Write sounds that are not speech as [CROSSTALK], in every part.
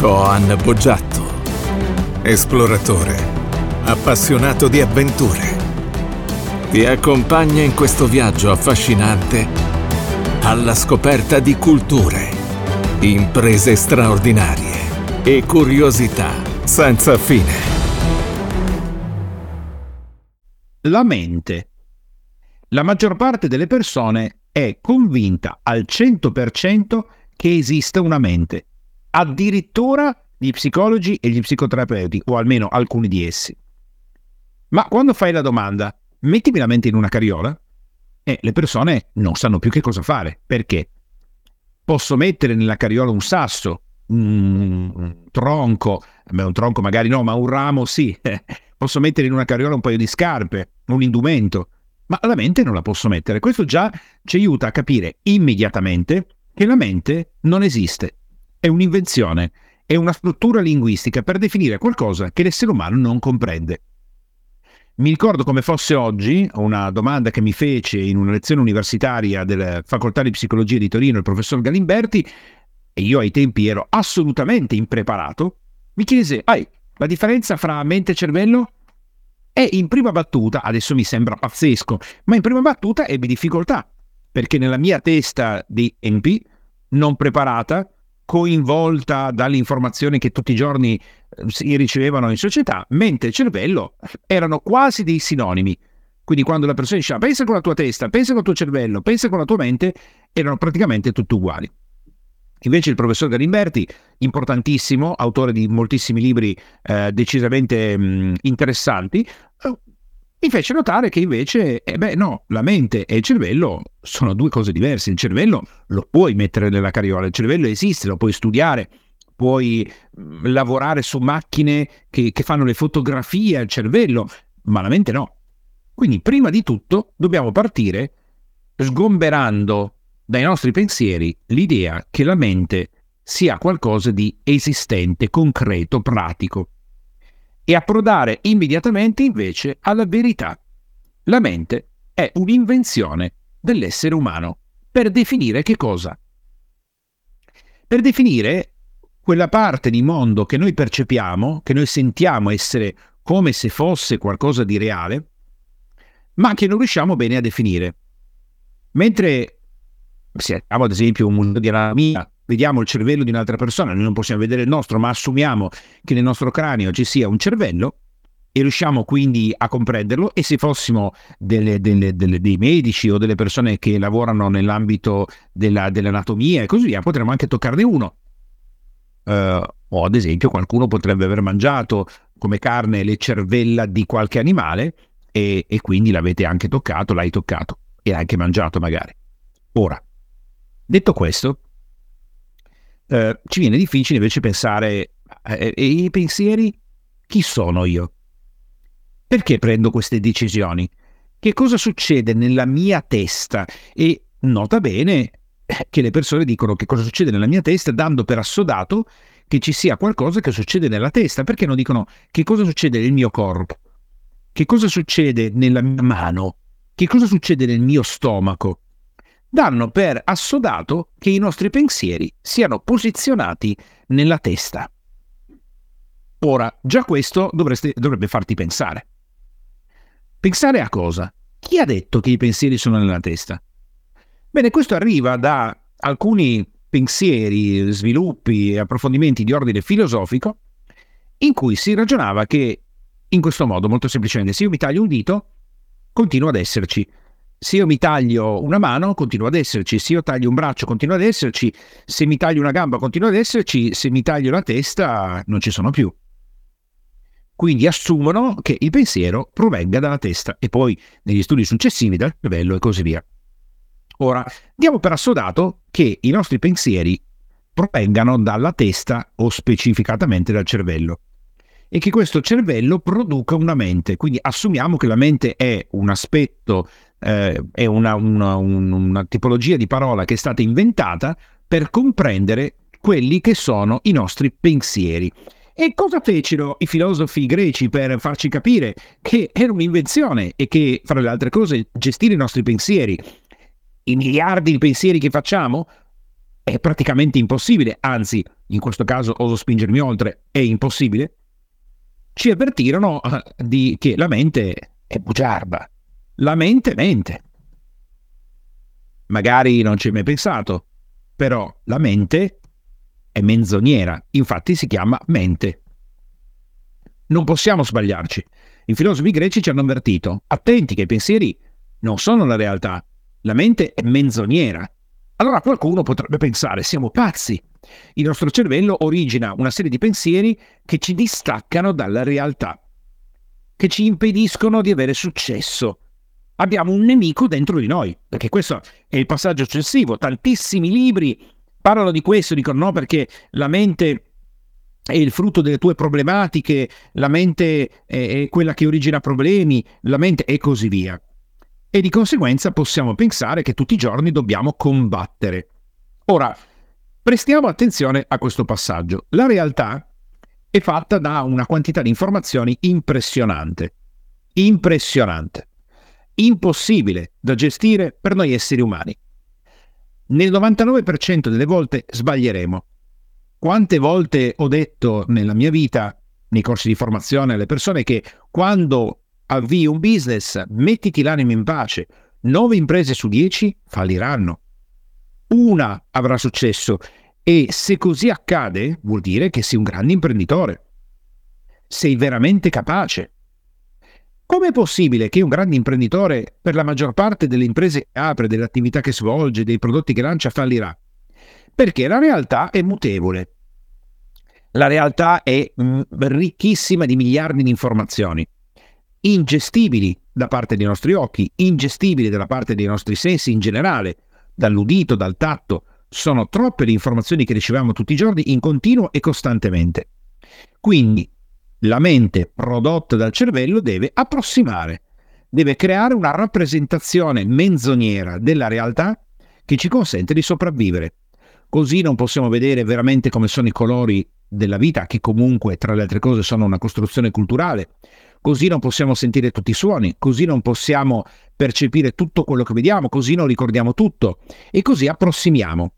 Coan Boggiatto, esploratore, appassionato di avventure. Ti accompagna in questo viaggio affascinante alla scoperta di culture, imprese straordinarie e curiosità senza fine. La mente. La maggior parte delle persone è convinta al 100% che esista una mente addirittura gli psicologi e gli psicoterapeuti, o almeno alcuni di essi. Ma quando fai la domanda, mettimi la mente in una carriola, eh, le persone non sanno più che cosa fare. Perché? Posso mettere nella carriola un sasso, un, tronco, beh, un tronco magari no, ma un ramo sì. posso mettere in una carriola un paio di scarpe, un indumento, ma la mente non la posso mettere. Questo già ci aiuta a capire immediatamente che la mente non esiste è un'invenzione, è una struttura linguistica per definire qualcosa che l'essere umano non comprende. Mi ricordo come fosse oggi una domanda che mi fece in una lezione universitaria della Facoltà di Psicologia di Torino il professor Galimberti, e io ai tempi ero assolutamente impreparato, mi chiese, hai la differenza fra mente e cervello? E in prima battuta, adesso mi sembra pazzesco, ma in prima battuta ebbi difficoltà, perché nella mia testa di NP, non preparata, coinvolta dalle informazioni che tutti i giorni eh, si ricevevano in società, mente e cervello erano quasi dei sinonimi. Quindi quando la persona diceva pensa con la tua testa, pensa con il tuo cervello, pensa con la tua mente, erano praticamente tutti uguali. Invece il professor Galimberti, importantissimo, autore di moltissimi libri eh, decisamente mh, interessanti, eh, mi fece notare che invece, eh beh no, la mente e il cervello sono due cose diverse. Il cervello lo puoi mettere nella carriola, il cervello esiste, lo puoi studiare, puoi mm, lavorare su macchine che, che fanno le fotografie al cervello, ma la mente no. Quindi prima di tutto dobbiamo partire sgomberando dai nostri pensieri l'idea che la mente sia qualcosa di esistente, concreto, pratico e approdare immediatamente invece alla verità. La mente è un'invenzione dell'essere umano. Per definire che cosa? Per definire quella parte di mondo che noi percepiamo, che noi sentiamo essere come se fosse qualcosa di reale, ma che non riusciamo bene a definire. Mentre se abbiamo ad esempio un mondo di anatomia vediamo il cervello di un'altra persona, noi non possiamo vedere il nostro, ma assumiamo che nel nostro cranio ci sia un cervello e riusciamo quindi a comprenderlo e se fossimo delle, delle, delle, dei medici o delle persone che lavorano nell'ambito della, dell'anatomia e così via, potremmo anche toccarne uno. Uh, o ad esempio qualcuno potrebbe aver mangiato come carne le cervella di qualche animale e, e quindi l'avete anche toccato, l'hai toccato e anche mangiato magari. Ora, detto questo, eh, ci viene difficile invece pensare, eh, e i pensieri, chi sono io? Perché prendo queste decisioni? Che cosa succede nella mia testa? E nota bene che le persone dicono che cosa succede nella mia testa dando per assodato che ci sia qualcosa che succede nella testa. Perché non dicono che cosa succede nel mio corpo? Che cosa succede nella mia mano? Che cosa succede nel mio stomaco? Danno per assodato che i nostri pensieri siano posizionati nella testa. Ora, già questo dovreste, dovrebbe farti pensare. Pensare a cosa? Chi ha detto che i pensieri sono nella testa? Bene, questo arriva da alcuni pensieri, sviluppi e approfondimenti di ordine filosofico in cui si ragionava che in questo modo, molto semplicemente, se io mi taglio un dito, continua ad esserci se io mi taglio una mano, continua ad esserci, se io taglio un braccio, continua ad esserci, se mi taglio una gamba, continua ad esserci, se mi taglio la testa, non ci sono più. Quindi assumono che il pensiero provenga dalla testa e poi negli studi successivi dal cervello e così via. Ora, diamo per assodato che i nostri pensieri provengano dalla testa o specificatamente dal cervello e che questo cervello produca una mente. Quindi assumiamo che la mente è un aspetto eh, è una, una, una tipologia di parola che è stata inventata per comprendere quelli che sono i nostri pensieri. E cosa fecero i filosofi greci per farci capire che era un'invenzione e che, fra le altre cose, gestire i nostri pensieri, i miliardi di pensieri che facciamo, è praticamente impossibile, anzi, in questo caso oso spingermi oltre, è impossibile, ci avvertirono eh, di, che la mente è bugiarda, la mente mente. Magari non ci hai mai pensato, però la mente è menzognera, infatti si chiama mente. Non possiamo sbagliarci. I filosofi greci ci hanno avvertito, attenti che i pensieri non sono la realtà, la mente è menzognera. Allora qualcuno potrebbe pensare, siamo pazzi. Il nostro cervello origina una serie di pensieri che ci distaccano dalla realtà, che ci impediscono di avere successo, abbiamo un nemico dentro di noi, perché questo è il passaggio successivo. Tantissimi libri parlano di questo, dicono no perché la mente è il frutto delle tue problematiche, la mente è quella che origina problemi, la mente e così via. E di conseguenza possiamo pensare che tutti i giorni dobbiamo combattere. Ora, prestiamo attenzione a questo passaggio. La realtà è fatta da una quantità di informazioni impressionante. Impressionante impossibile da gestire per noi esseri umani. Nel 99% delle volte sbaglieremo. Quante volte ho detto nella mia vita, nei corsi di formazione alle persone, che quando avvii un business mettiti l'animo in pace, 9 imprese su 10 falliranno. Una avrà successo e se così accade vuol dire che sei un grande imprenditore. Sei veramente capace, Com'è possibile che un grande imprenditore, per la maggior parte delle imprese che apre, delle attività che svolge, dei prodotti che lancia, fallirà? Perché la realtà è mutevole. La realtà è mm, ricchissima di miliardi di informazioni, ingestibili da parte dei nostri occhi, ingestibili da parte dei nostri sensi in generale, dall'udito, dal tatto. Sono troppe le informazioni che riceviamo tutti i giorni in continuo e costantemente. Quindi la mente prodotta dal cervello deve approssimare, deve creare una rappresentazione menzognera della realtà che ci consente di sopravvivere. Così non possiamo vedere veramente come sono i colori della vita, che comunque tra le altre cose sono una costruzione culturale. Così non possiamo sentire tutti i suoni, così non possiamo percepire tutto quello che vediamo, così non ricordiamo tutto e così approssimiamo.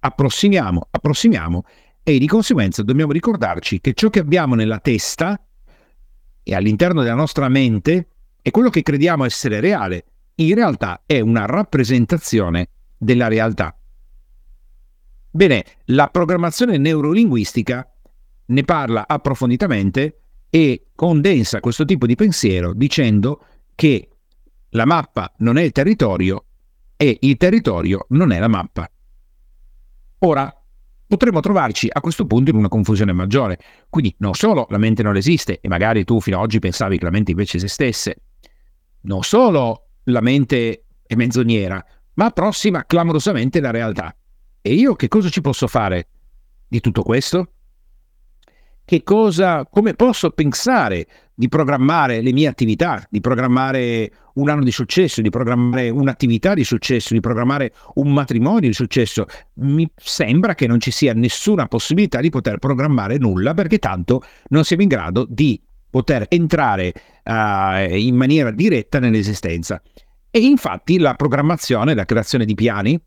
Approssimiamo, approssimiamo e di conseguenza dobbiamo ricordarci che ciò che abbiamo nella testa e all'interno della nostra mente è quello che crediamo essere reale, in realtà è una rappresentazione della realtà. Bene, la programmazione neurolinguistica ne parla approfonditamente e condensa questo tipo di pensiero dicendo che la mappa non è il territorio e il territorio non è la mappa. Ora, potremmo trovarci a questo punto in una confusione maggiore. Quindi non solo la mente non esiste, e magari tu fino ad oggi pensavi che la mente invece esistesse, non solo la mente è menzognera, ma approssima clamorosamente la realtà. E io che cosa ci posso fare di tutto questo? Cosa, come posso pensare di programmare le mie attività, di programmare un anno di successo, di programmare un'attività di successo, di programmare un matrimonio di successo. Mi sembra che non ci sia nessuna possibilità di poter programmare nulla perché tanto non siamo in grado di poter entrare uh, in maniera diretta nell'esistenza. E infatti la programmazione, la creazione di piani,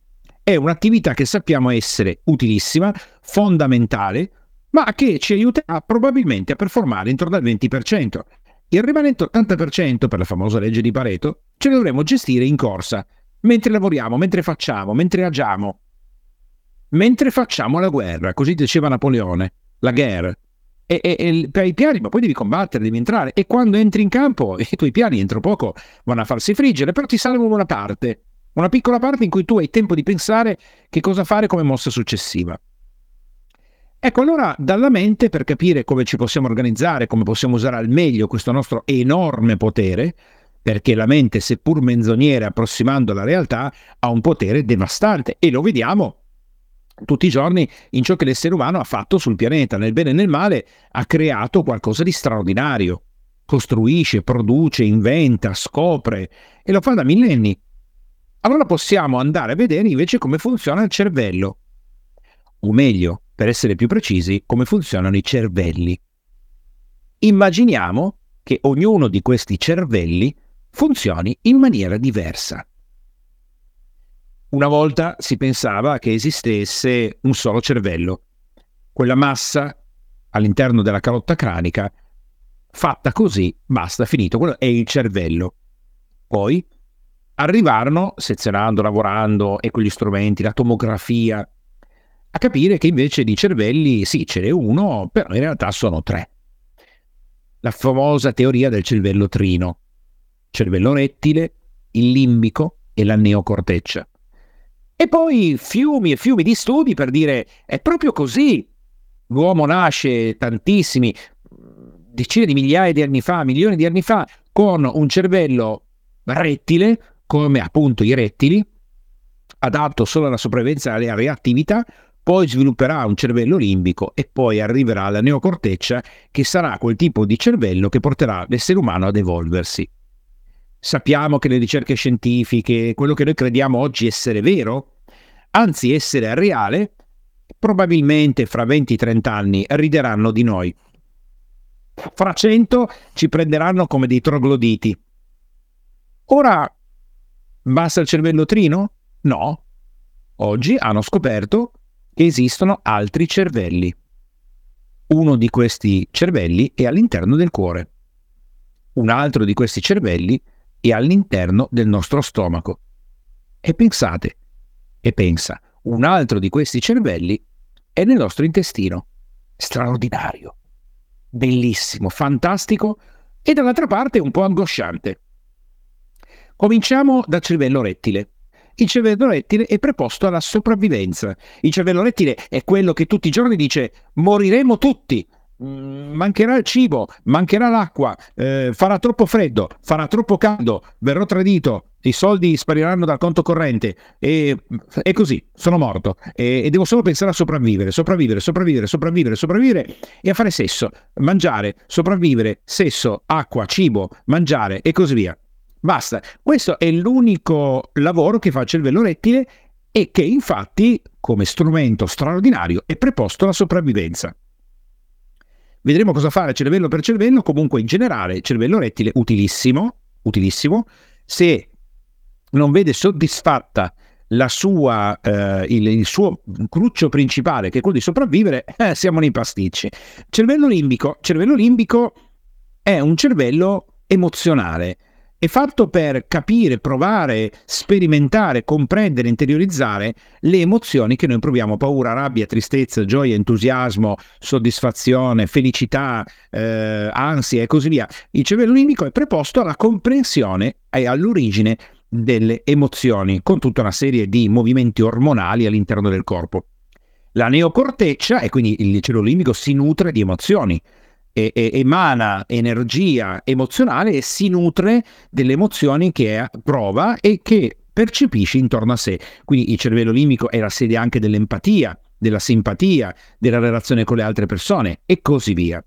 è un'attività che sappiamo essere utilissima, fondamentale, ma che ci aiuterà probabilmente a performare intorno al 20%. Il rimanente 80% per la famosa legge di Pareto ce lo dovremo gestire in corsa, mentre lavoriamo, mentre facciamo, mentre agiamo. Mentre facciamo la guerra, così diceva Napoleone, la guerra. E, e, e per i piani, ma poi devi combattere, devi entrare. E quando entri in campo, [LAUGHS] i tuoi piani entro poco vanno a farsi friggere, però ti salvo una parte, una piccola parte in cui tu hai tempo di pensare che cosa fare come mossa successiva. Ecco, allora dalla mente, per capire come ci possiamo organizzare, come possiamo usare al meglio questo nostro enorme potere, perché la mente, seppur menzognera approssimando la realtà, ha un potere devastante e lo vediamo tutti i giorni in ciò che l'essere umano ha fatto sul pianeta, nel bene e nel male, ha creato qualcosa di straordinario. Costruisce, produce, inventa, scopre e lo fa da millenni. Allora possiamo andare a vedere invece come funziona il cervello. O meglio, per essere più precisi, come funzionano i cervelli. Immaginiamo che ognuno di questi cervelli funzioni in maniera diversa. Una volta si pensava che esistesse un solo cervello. quella massa all'interno della calotta cranica, fatta così, basta, finito, quello è il cervello. Poi arrivarono, sezionando, lavorando e con gli strumenti, la tomografia, a capire che invece di cervelli, sì, ce n'è uno, però in realtà sono tre. La famosa teoria del cervello trino, cervello rettile, il limbico e la neocorteccia. E poi fiumi e fiumi di studi per dire è proprio così. L'uomo nasce tantissimi, decine di migliaia di anni fa, milioni di anni fa, con un cervello rettile, come appunto i rettili, adatto solo alla sopravvivenza e alla reattività, poi svilupperà un cervello limbico e poi arriverà alla neocorteccia che sarà quel tipo di cervello che porterà l'essere umano ad evolversi. Sappiamo che le ricerche scientifiche, quello che noi crediamo oggi essere vero, anzi essere reale, probabilmente fra 20-30 anni rideranno di noi. Fra 100 ci prenderanno come dei trogloditi. Ora, basta il cervello trino? No. Oggi hanno scoperto che esistono altri cervelli. Uno di questi cervelli è all'interno del cuore. Un altro di questi cervelli è all'interno del nostro stomaco. E pensate, e pensa, un altro di questi cervelli è nel nostro intestino. Straordinario, bellissimo, fantastico e dall'altra parte un po' angosciante. Cominciamo dal cervello rettile. Il cervello rettile è preposto alla sopravvivenza. Il cervello rettile è quello che tutti i giorni dice moriremo tutti, Mm, mancherà il cibo, mancherà l'acqua, eh, farà troppo freddo, farà troppo caldo, verrò tradito, i soldi spariranno dal conto corrente e, e così, sono morto e, e, devo solo pensare a sopravvivere, sopravvivere, sopravvivere, sopravvivere, sopravvivere e a fare sesso, mangiare, sopravvivere, sesso, acqua, cibo, mangiare e così via. Basta, questo è l'unico lavoro che fa il cervello rettile e che infatti, come strumento straordinario, è preposto alla sopravvivenza. Vedremo cosa fare cervello per cervello, comunque in generale cervello rettile utilissimo, utilissimo, se non vede soddisfatta sua, eh, il, il, suo cruccio principale, che è quello di sopravvivere, [LAUGHS] eh, siamo nei pasticci. Cervello limbico, cervello limbico è un cervello emozionale è fatto per capire, provare, sperimentare, comprendere, interiorizzare le emozioni che noi proviamo, paura, rabbia, tristezza, gioia, entusiasmo, soddisfazione, felicità, eh, ansia e così via. Il cervello limbico è preposto alla comprensione e all'origine delle emozioni, con tutta una serie di movimenti ormonali all'interno del corpo. La neocorteccia, e quindi il cervello limbico, si nutre di emozioni e, e, emana energia emozionale e si nutre delle emozioni che prova e che percepisce intorno a sé. Quindi il cervello limbico è la sede anche dell'empatia, della simpatia, della relazione con le altre persone e così via.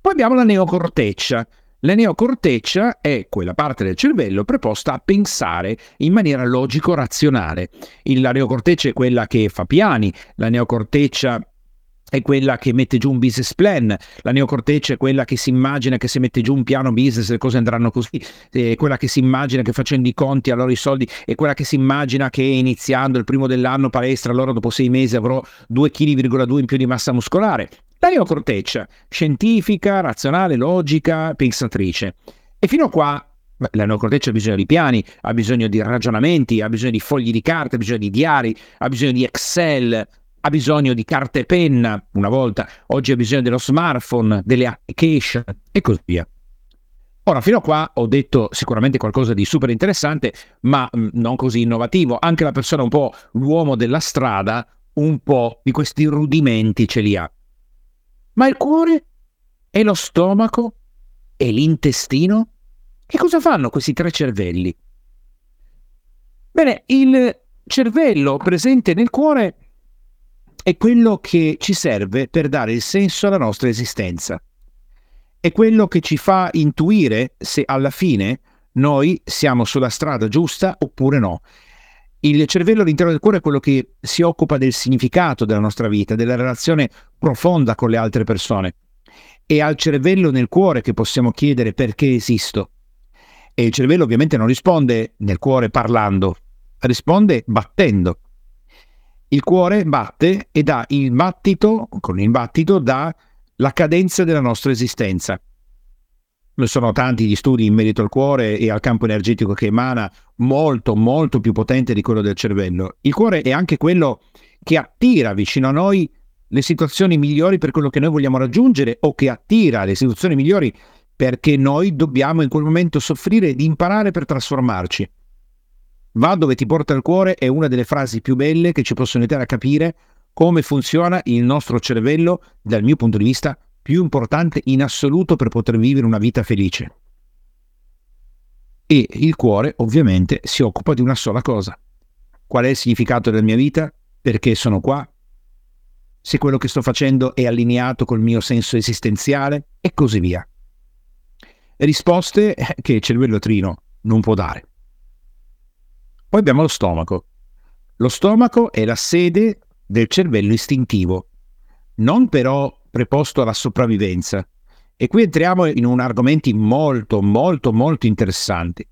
Poi abbiamo la neocorteccia. La neocorteccia è quella parte del cervello preposta a pensare in maniera logico-razionale. La neocorteccia è quella che fa piani, la neocorteccia è quella che mette giù un business plan, la neocorteccia è quella che si immagina che se mette giù un piano business le cose andranno così, è quella che si immagina che facendo i conti allora i soldi, è quella che si immagina che iniziando il primo dell'anno palestra allora dopo sei mesi avrò 2,2 kg in più di massa muscolare. La neocorteccia, scientifica, razionale, logica, pensatrice. E fino a qua la neocorteccia ha bisogno di piani, ha bisogno di ragionamenti, ha bisogno di fogli di carta, ha bisogno di diari, ha bisogno di Excel, ha bisogno di carta e penna una volta, oggi ha bisogno dello smartphone, delle application e così via. Ora, fino a qua ho detto sicuramente qualcosa di super interessante, ma mm, non così innovativo. Anche la persona un po' l'uomo della strada, un po' di questi rudimenti ce li ha. Ma il cuore e lo stomaco e l'intestino? Che cosa fanno questi tre cervelli? Bene, il cervello presente nel cuore è quello che ci serve per dare il senso alla nostra esistenza. È quello che ci fa intuire se alla fine noi siamo sulla strada giusta oppure no. Il cervello all'interno del cuore è quello che si occupa del significato della nostra vita, della relazione profonda con le altre persone. È al cervello nel cuore che possiamo chiedere perché esisto. E il cervello ovviamente non risponde nel cuore parlando, risponde battendo. Il cuore batte e dà il battito, con il battito dà la cadenza della nostra esistenza. Sono tanti gli studi in merito al cuore e al campo energetico che emana, molto, molto più potente di quello del cervello. Il cuore è anche quello che attira vicino a noi le situazioni migliori per quello che noi vogliamo raggiungere o che attira le situazioni migliori perché noi dobbiamo in quel momento soffrire ed imparare per trasformarci. Va dove ti porta il cuore è una delle frasi più belle che ci possono aiutare a capire come funziona il nostro cervello, dal mio punto di vista, più importante in assoluto per poter vivere una vita felice. E il cuore, ovviamente, si occupa di una sola cosa. Qual è il significato della mia vita? Perché sono qua? Se quello che sto facendo è allineato col mio senso esistenziale? E così via. Risposte che il cervello trino non può dare. Poi abbiamo lo stomaco. Lo stomaco è la sede del cervello istintivo, non però preposto alla sopravvivenza. E qui entriamo in un argomento molto, molto, molto interessante.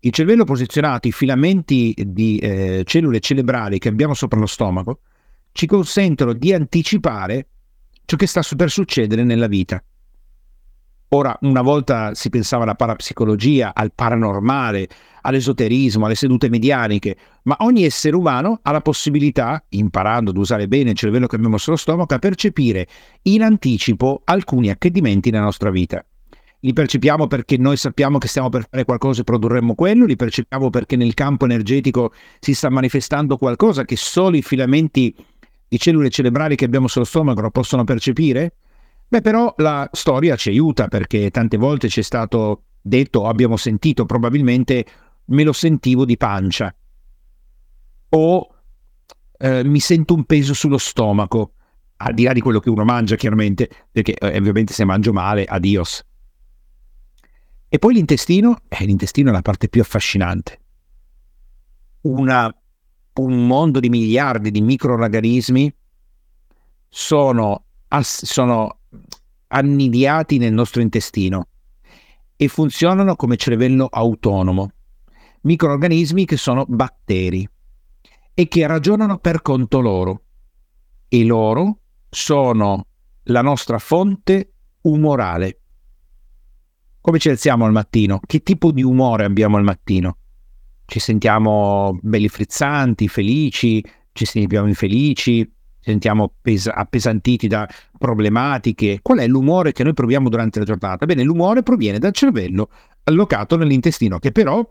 Il cervello posizionato, i filamenti di eh, cellule cerebrali che abbiamo sopra lo stomaco, ci consentono di anticipare ciò che sta per succedere nella vita. Ora, una volta si pensava alla parapsicologia, al paranormale, all'esoterismo, alle sedute medianiche, ma ogni essere umano ha la possibilità, imparando ad usare bene il cervello che abbiamo sullo stomaco, a percepire in anticipo alcuni accadimenti nella nostra vita. Li percepiamo perché noi sappiamo che stiamo per fare qualcosa e produrremmo quello, li percepiamo perché nel campo energetico si sta manifestando qualcosa che solo i filamenti di cellule cerebrali che abbiamo sullo stomaco lo possono percepire? Beh, però la storia ci aiuta perché tante volte ci è stato detto, abbiamo sentito probabilmente, me lo sentivo di pancia. O eh, mi sento un peso sullo stomaco, al di là di quello che uno mangia chiaramente, perché eh, ovviamente se mangio male, adios. E poi l'intestino, eh, l'intestino è la parte più affascinante. Una, un mondo di miliardi di microorganismi sono, sono annidiati nel nostro intestino e funzionano come cervello autonomo, microorganismi che sono batteri e che ragionano per conto loro e loro sono la nostra fonte umorale. Come ci alziamo al mattino? Che tipo di umore abbiamo al mattino? Ci sentiamo belli frizzanti, felici, ci sentiamo infelici, sentiamo pes- appesantiti da problematiche. Qual è l'umore che noi proviamo durante la giornata? Bene, l'umore proviene dal cervello allocato nell'intestino, che però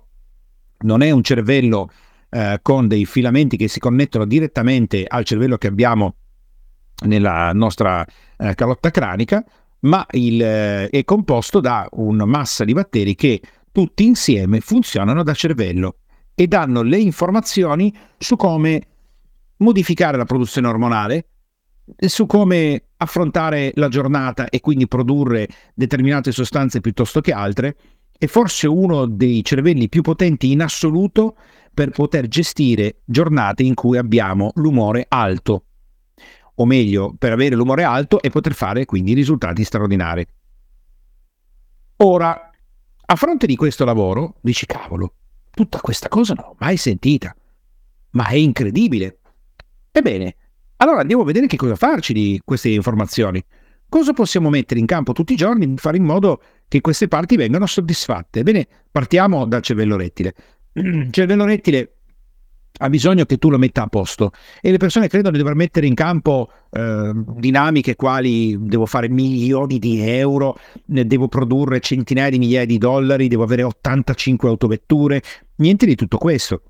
non è un cervello eh, con dei filamenti che si connettono direttamente al cervello che abbiamo nella nostra eh, calotta cranica, ma il, eh, è composto da una massa di batteri che tutti insieme funzionano da cervello e danno le informazioni su come modificare la produzione ormonale, su come affrontare la giornata e quindi produrre determinate sostanze piuttosto che altre, è forse uno dei cervelli più potenti in assoluto per poter gestire giornate in cui abbiamo l'umore alto, o meglio, per avere l'umore alto e poter fare quindi risultati straordinari. Ora, a fronte di questo lavoro, dici cavolo, tutta questa cosa non l'ho mai sentita, ma è incredibile. Ebbene, allora andiamo a vedere che cosa farci di queste informazioni. Cosa possiamo mettere in campo tutti i giorni per fare in modo che queste parti vengano soddisfatte? Ebbene, partiamo dal cervello rettile. Il [CLEARS THROAT] cervello rettile ha bisogno che tu lo metta a posto e le persone credono di dover mettere in campo eh, dinamiche quali devo fare milioni di euro, devo produrre centinaia di migliaia di dollari, devo avere 85 autovetture, niente di tutto questo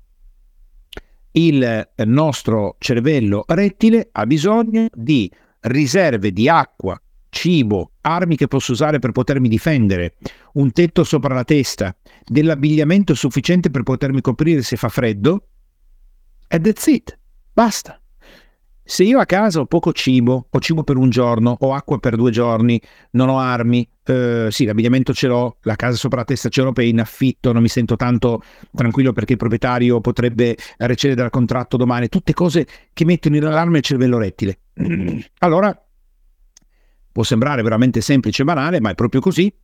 il nostro cervello rettile ha bisogno di riserve di acqua, cibo, armi che posso usare per potermi difendere, un tetto sopra la testa, dell'abbigliamento sufficiente per potermi coprire se fa freddo, e that's it, basta. Se io a casa ho poco cibo, ho cibo per un giorno, ho acqua per due giorni, non ho armi, eh, sì, l'abbigliamento ce l'ho, la casa sopra la testa ce l'ho per in affitto, non mi sento tanto tranquillo perché il proprietario potrebbe recedere dal contratto domani, tutte cose che mettono in allarme il cervello rettile. [CLEARS THROAT] Allora, può sembrare veramente semplice e banale, ma è proprio così.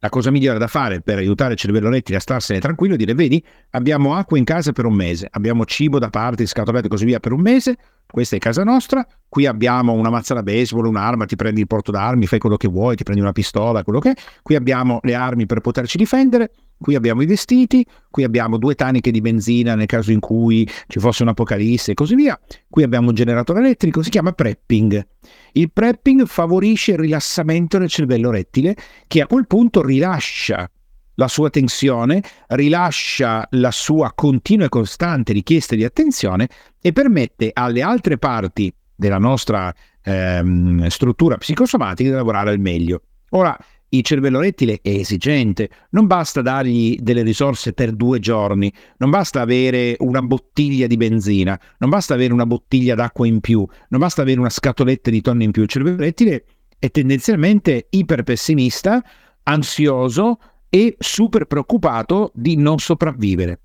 la cosa migliore da fare per aiutare il cervello rettile a starsene tranquillo è dire vedi abbiamo acqua in casa per un mese, abbiamo cibo da parte, scatolette e così via per un mese, questa è casa nostra, qui abbiamo una mazza da baseball, un'arma, ti prendi il porto d'armi, fai quello che vuoi, ti prendi una pistola, quello che è, qui abbiamo le armi per poterci difendere, qui abbiamo i vestiti, qui abbiamo due taniche di benzina nel caso in cui ci fosse un'apocalisse e così via, qui abbiamo un generatore elettrico, si chiama prepping. Il prepping favorisce il rilassamento del cervello rettile che a quel punto rilascia la sua tensione, rilascia la sua continua e costante richiesta di attenzione e permette alle altre parti della nostra ehm, struttura psicosomatica di lavorare al meglio. Ora, il cervello rettile è esigente, non basta dargli delle risorse per due giorni, non basta avere una bottiglia di benzina, non basta avere una bottiglia d'acqua in più, non basta avere una scatoletta di tonno in più. Il cervello rettile è tendenzialmente iperpessimista, ansioso e super preoccupato di non sopravvivere.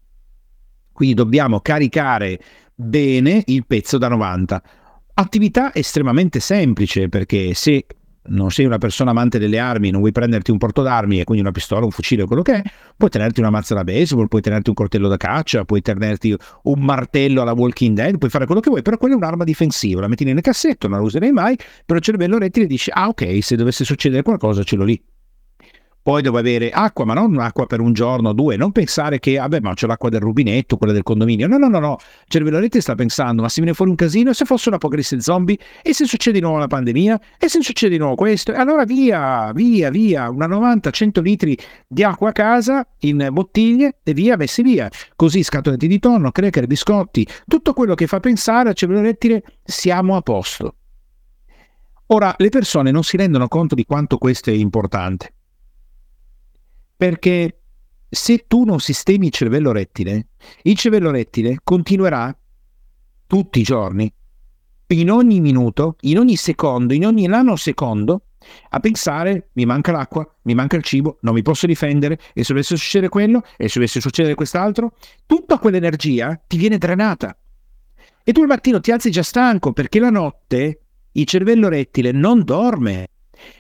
Quindi dobbiamo caricare bene il pezzo da 90. Attività estremamente semplice perché se non sei una persona amante delle armi, non vuoi prenderti un porto d'armi e quindi una pistola, un fucile o quello che è, puoi tenerti una mazza da baseball, puoi tenerti un coltello da caccia, puoi tenerti un martello alla Walking Dead, puoi fare quello che vuoi, però quella è un'arma difensiva, la metti nel cassetto, non la userai mai, però il cervello rettile dice, ah ok, se dovesse succedere qualcosa ce l'ho lì poi devo avere acqua, ma non acqua per un giorno o due, non pensare che, vabbè, ma c'è l'acqua del rubinetto, quella del condominio. No, no, no, no. Cervellorete sta pensando, ma se viene fuori un casino, se fosse un'apocalisse zombie, e se succede di nuovo la pandemia, e se succede di nuovo questo, e allora via, via, via, una 90-100 litri di acqua a casa in bottiglie e via, messi via. Così scatolette di tonno, cracker, biscotti, tutto quello che fa pensare a cervello siamo a posto. Ora, le persone non si rendono conto di quanto questo è importante. Perché se tu non sistemi il cervello rettile, il cervello rettile continuerà tutti i giorni, in ogni minuto, in ogni secondo, in ogni nanosecondo, a pensare mi manca l'acqua, mi manca il cibo, non mi posso difendere, e se dovesse succedere quello, e se dovesse succedere quest'altro, tutta quell'energia ti viene drenata. E tu al mattino ti alzi già stanco perché la notte il cervello rettile non dorme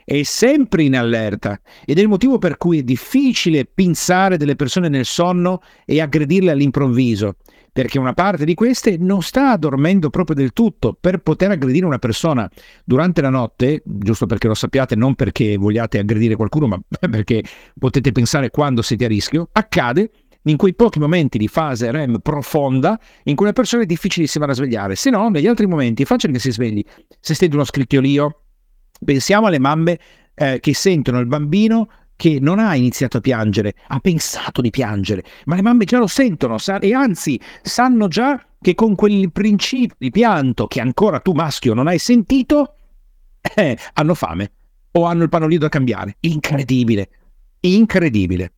è sempre in allerta ed è il motivo per cui è difficile pinzare delle persone nel sonno e aggredirle all'improvviso, perché una parte di queste non sta dormendo proprio del tutto per poter aggredire una persona durante la notte, giusto perché lo sappiate, non perché vogliate aggredire qualcuno, ma [LAUGHS] perché potete pensare quando siete a rischio, accade in quei pochi momenti di fase REM profonda in cui la persona è difficilissima da svegliare, se no negli altri momenti è facile che si svegli, se sente uno scricchiolio, Pensiamo alle mamme eh, che sentono il bambino che non ha iniziato a piangere, ha pensato di piangere, ma le mamme già lo sentono sa- e anzi sanno già che con quel principio di pianto che ancora tu maschio non hai sentito, eh, hanno fame o hanno il panolino da cambiare. Incredibile, incredibile.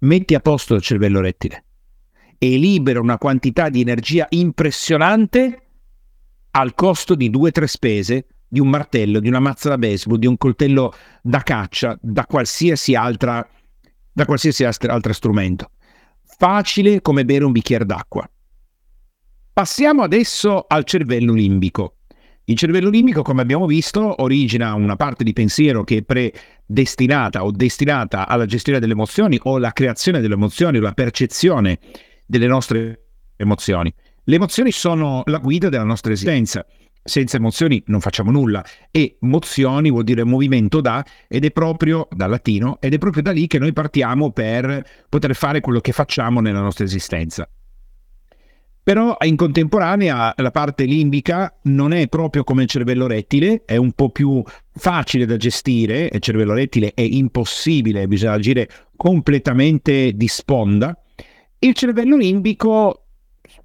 Metti a posto il cervello rettile e libera una quantità di energia impressionante al costo di due o tre spese di un martello, di una mazza da baseball, di un coltello da caccia, da qualsiasi altra, da qualsiasi altro strumento. Facile come bere un bicchiere d'acqua. Passiamo adesso al cervello limbico. Il cervello limbico, come abbiamo visto, origina una parte di pensiero che è predestinata o destinata alla gestione delle emozioni o alla creazione delle emozioni o la percezione delle nostre emozioni. Le emozioni sono la guida della nostra esistenza senza emozioni non facciamo nulla e mozioni vuol dire movimento da ed è proprio dal latino ed è proprio da lì che noi partiamo per poter fare quello che facciamo nella nostra esistenza. Però in contemporanea la parte limbica non è proprio come il cervello rettile, è un po' più facile da gestire, il cervello rettile è impossibile, bisogna agire completamente di sponda. Il cervello limbico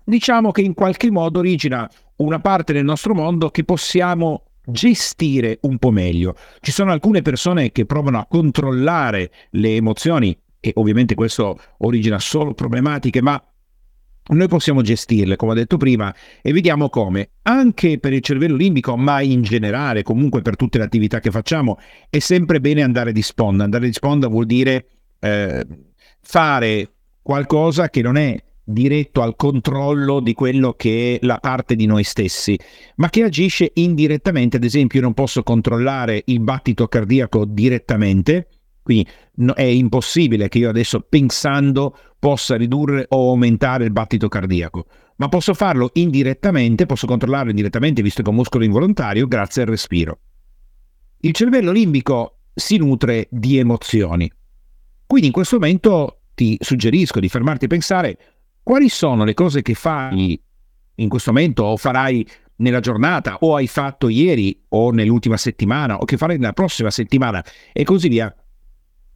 diciamo che in qualche modo origina una parte del nostro mondo che possiamo gestire un po' meglio. Ci sono alcune persone che provano a controllare le emozioni e ovviamente questo origina solo problematiche, ma noi possiamo gestirle, come ho detto prima, e vediamo come anche per il cervello limbico, ma in generale, comunque per tutte le attività che facciamo, è sempre bene andare di sponda. Andare di sponda vuol dire eh, fare qualcosa che non è diretto al controllo di quello che è la parte di noi stessi, ma che agisce indirettamente. Ad esempio, io non posso controllare il battito cardiaco direttamente, Quindi no, è impossibile che io adesso pensando possa ridurre o aumentare il battito cardiaco, ma posso farlo indirettamente, posso controllarlo indirettamente visto che è un muscolo involontario grazie al respiro. Il cervello limbico si nutre di emozioni. Quindi in questo momento ti suggerisco di fermarti a pensare quali sono le cose che fai in questo momento o farai nella giornata o hai fatto ieri o nell'ultima settimana o che farai nella prossima settimana e così via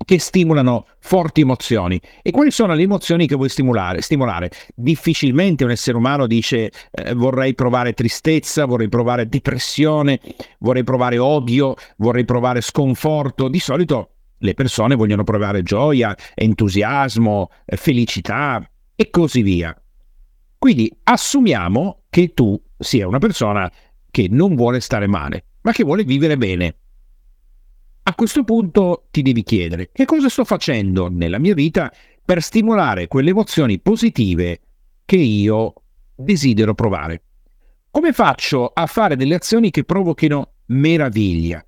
che stimolano forti emozioni. E quali sono le emozioni che vuoi stimolare? stimolare? Difficilmente un essere umano dice eh, vorrei provare tristezza, vorrei provare depressione, vorrei provare odio, vorrei provare sconforto. Di solito le persone vogliono provare gioia, entusiasmo, eh, felicità e così via. Quindi assumiamo che tu sia una persona che non vuole stare male, ma che vuole vivere bene. A questo punto ti devi chiedere che cosa sto facendo nella mia vita per stimolare quelle emozioni positive che io desidero provare. Come faccio a fare delle azioni che provochino meraviglia?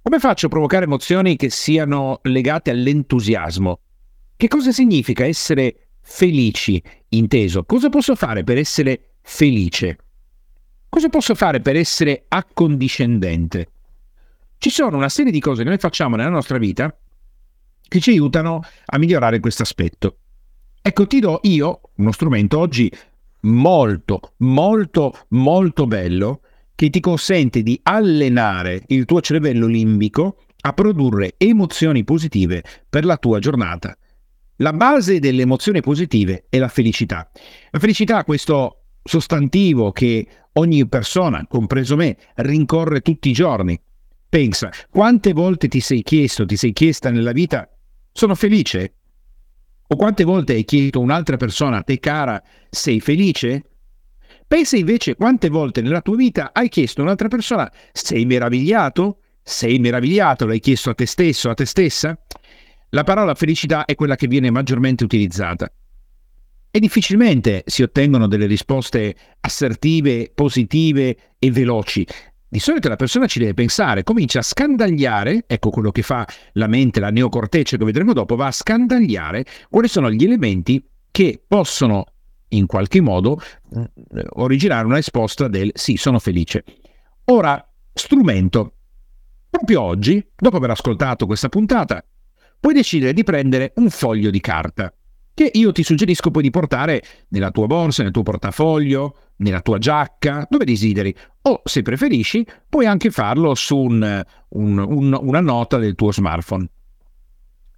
Come faccio a provocare emozioni che siano legate all'entusiasmo? Che cosa significa essere felici, inteso? Cosa posso fare per essere felice? Cosa posso fare per essere accondiscendente? Ci sono una serie di cose che noi facciamo nella nostra vita che ci aiutano a migliorare questo aspetto. Ecco, ti do io uno strumento oggi molto, molto, molto bello che ti consente di allenare il tuo cervello limbico a produrre emozioni positive per la tua giornata. La base delle emozioni positive è la felicità. La felicità, questo sostantivo che ogni persona, compreso me, rincorre tutti i giorni, Pensa, quante volte ti sei chiesto, ti sei chiesta nella vita, sono felice? O quante volte hai chiesto a un'altra persona, te cara, sei felice? Pensa invece quante volte nella tua vita hai chiesto a un'altra persona, sei meravigliato? Sei meravigliato? L'hai chiesto a te stesso, a te stessa? La parola felicità è quella che viene maggiormente utilizzata. E difficilmente si ottengono delle risposte assertive, positive e veloci di solito la persona ci deve pensare, comincia a scandagliare, ecco quello che fa la mente, la neocorteccia che vedremo dopo, va a scandagliare quali sono gli elementi che possono in qualche modo eh, originare una risposta del sì, sono felice. Ora, strumento. Proprio oggi, dopo aver ascoltato questa puntata, puoi decidere di prendere un foglio di carta che io ti suggerisco poi di portare nella tua borsa, nel tuo portafoglio, nella tua giacca, dove desideri. O se preferisci, puoi anche farlo su un, un, un, una nota del tuo smartphone.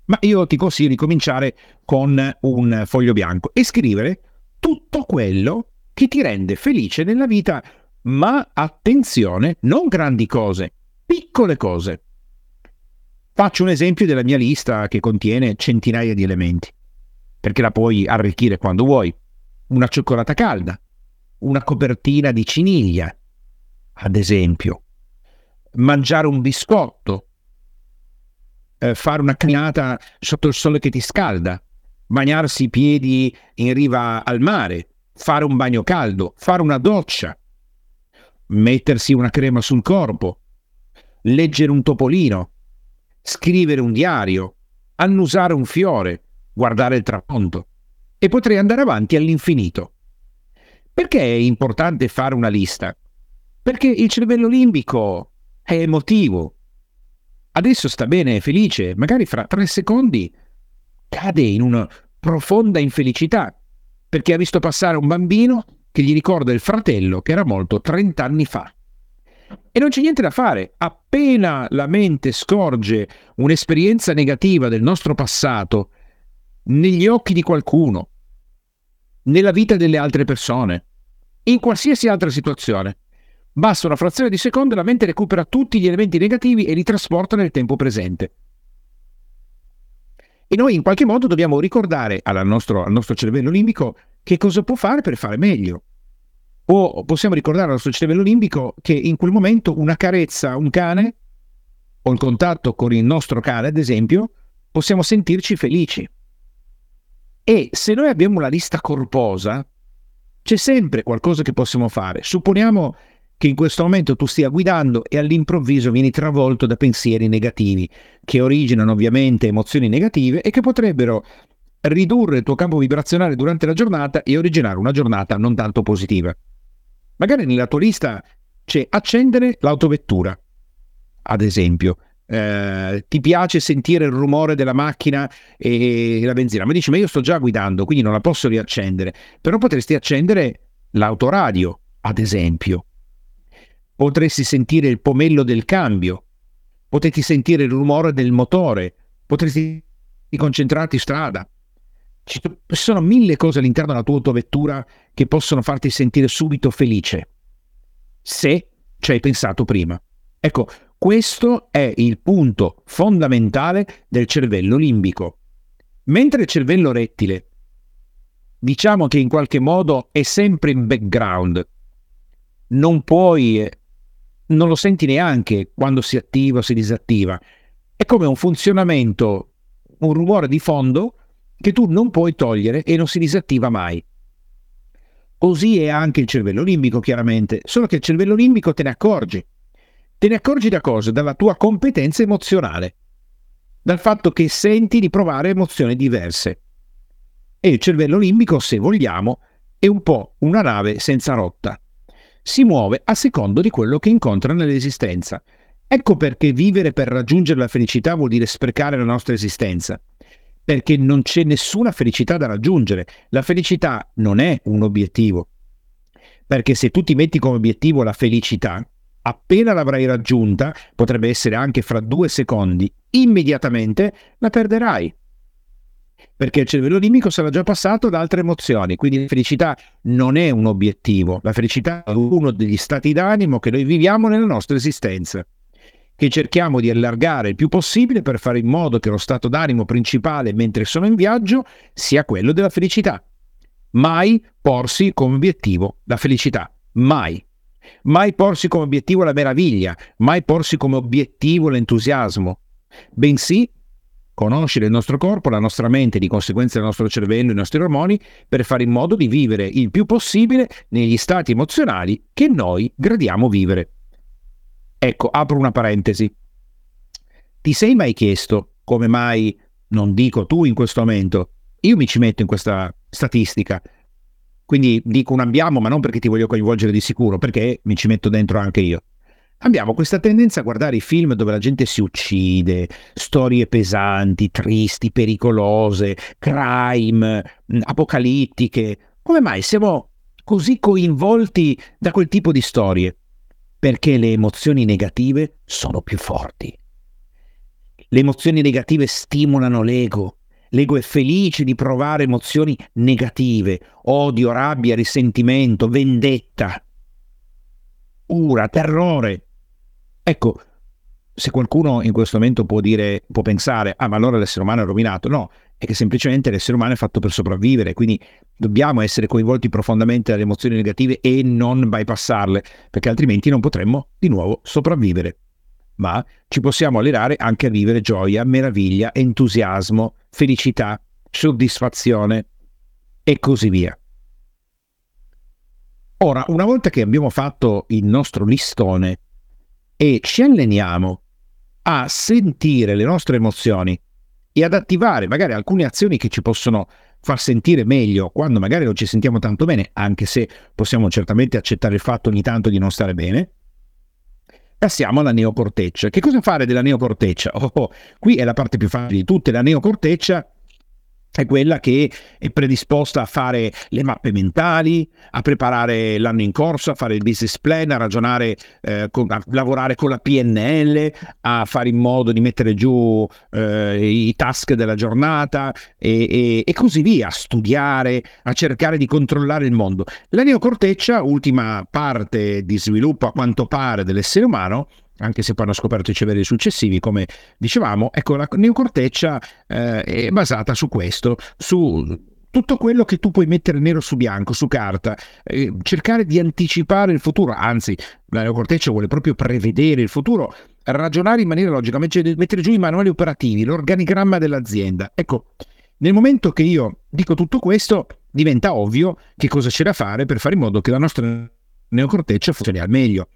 Ma io ti consiglio di cominciare con un foglio bianco e scrivere tutto quello che ti rende felice nella vita, ma attenzione, non grandi cose, piccole cose. Faccio un esempio della mia lista che contiene centinaia di elementi, perché la puoi arricchire quando vuoi. Una cioccolata calda, una copertina di ciniglia, ad esempio, mangiare un biscotto, eh, fare una camminata sotto il sole che ti scalda, bagnarsi i piedi in riva al mare, fare un bagno caldo, fare una doccia, mettersi una crema sul corpo, leggere un topolino, scrivere un diario, annusare un fiore, guardare il tramonto. E potrei andare avanti all'infinito. Perché è importante fare una lista? Perché il cervello limbico è emotivo. Adesso sta bene, è felice, magari fra tre secondi cade in una profonda infelicità perché ha visto passare un bambino che gli ricorda il fratello che era morto 30 anni fa. E non c'è niente da fare. Appena la mente scorge un'esperienza negativa del nostro passato negli occhi di qualcuno, nella vita delle altre persone, in qualsiasi altra situazione. Basta una frazione di secondo e la mente recupera tutti gli elementi negativi e li trasporta nel tempo presente. E noi in qualche modo dobbiamo ricordare nostro, al nostro cervello limbico che cosa può fare per fare meglio. O possiamo ricordare al nostro cervello limbico che in quel momento una carezza a un cane o il contatto con il nostro cane, ad esempio, possiamo sentirci felici. E se noi abbiamo una lista corposa, c'è sempre qualcosa che possiamo fare. Supponiamo che in questo momento tu stia guidando e all'improvviso vieni travolto da pensieri negativi, che originano ovviamente emozioni negative e che potrebbero ridurre il tuo campo vibrazionale durante la giornata e originare una giornata non tanto positiva. Magari nella tua lista c'è accendere l'autovettura, ad esempio. Eh, ti piace sentire il rumore della macchina e la benzina, ma dici ma io sto già guidando, quindi non la posso riaccendere, però potresti accendere l'autoradio, ad esempio. Potresti sentire il pomello del cambio, potresti sentire il rumore del motore, potresti concentrarti in strada. Ci sono mille cose all'interno della tua autovettura che possono farti sentire subito felice, se ci hai pensato prima. Ecco, questo è il punto fondamentale del cervello limbico. Mentre il cervello rettile, diciamo che in qualche modo è sempre in background, non puoi, non lo senti neanche quando si attiva o si disattiva. È come un funzionamento, un rumore di fondo che tu non puoi togliere e non si disattiva mai. Così è anche il cervello limbico, chiaramente, solo che il cervello limbico te ne accorgi Te ne accorgi da cosa? Dalla tua competenza emozionale, dal fatto che senti di provare emozioni diverse. E il cervello limbico, se vogliamo, è un po' una nave senza rotta. Si muove a secondo di quello che incontra nell'esistenza. Ecco perché vivere per raggiungere la felicità vuol dire sprecare la nostra esistenza. Perché non c'è nessuna felicità da raggiungere. La felicità non è un obiettivo. Perché se tu ti metti come obiettivo la felicità, appena l'avrai raggiunta, potrebbe essere anche fra due secondi, immediatamente la perderai. Perché il cervello limbico sarà già passato da altre emozioni, quindi la felicità non è un obiettivo, la felicità è uno degli stati d'animo che noi viviamo nella nostra esistenza, che cerchiamo di allargare il più possibile per fare in modo che lo stato d'animo principale mentre sono in viaggio sia quello della felicità. Mai porsi come obiettivo la felicità, mai. Mai porsi come obiettivo la meraviglia, mai porsi come obiettivo l'entusiasmo, bensì conoscere il nostro corpo, la nostra mente, di conseguenza il nostro cervello, i nostri ormoni, per fare in modo di vivere il più possibile negli stati emozionali che noi gradiamo vivere. Ecco, apro una parentesi. Ti sei mai chiesto come mai, non dico tu in questo momento, io mi ci metto in questa statistica, quindi dico un abbiamo, ma non perché ti voglio coinvolgere di sicuro, perché mi ci metto dentro anche io. Abbiamo questa tendenza a guardare i film dove la gente si uccide, storie pesanti, tristi, pericolose, crime, apocalittiche. Come mai siamo così coinvolti da quel tipo di storie? Perché le emozioni negative sono più forti. Le emozioni negative stimolano l'ego, L'ego è felice di provare emozioni negative, odio, rabbia, risentimento, vendetta, ura, terrore. Ecco, se qualcuno in questo momento può dire, può pensare, ah ma allora l'essere umano è rovinato, no, è che semplicemente l'essere umano è fatto per sopravvivere, quindi dobbiamo essere coinvolti profondamente dalle emozioni negative e non bypassarle, perché altrimenti non potremmo di nuovo sopravvivere ma ci possiamo allenare anche a vivere gioia, meraviglia, entusiasmo, felicità, soddisfazione e così via. Ora, una volta che abbiamo fatto il nostro listone e ci alleniamo a sentire le nostre emozioni e ad attivare magari alcune azioni che ci possono far sentire meglio quando magari non ci sentiamo tanto bene, anche se possiamo certamente accettare il fatto ogni tanto di non stare bene, Passiamo alla neocorteccia. Che cosa fare della neocorteccia? Oh, oh, qui è la parte più facile di tutte. La neocorteccia è quella che è predisposta a fare le mappe mentali, a preparare l'anno in corso, a fare il business plan, a ragionare, eh, con, a lavorare con la PNL, a fare in modo di mettere giù eh, i task della giornata e, e, e, così via, a studiare, a cercare di controllare il mondo. La neocorteccia, ultima parte di sviluppo a quanto pare dell'essere umano, anche se poi hanno scoperto i cervelli successivi, come dicevamo, ecco, la neocorteccia eh, è basata su questo, su tutto quello che tu puoi mettere nero su bianco, su carta, eh, cercare di anticipare il futuro, anzi, la neocorteccia vuole proprio prevedere il futuro, ragionare in maniera logica, mettere giù i manuali operativi, l'organigramma dell'azienda. Ecco, nel momento che io dico tutto questo, diventa ovvio che cosa c'è da fare per fare in modo che la nostra neocorteccia funzioni al meglio.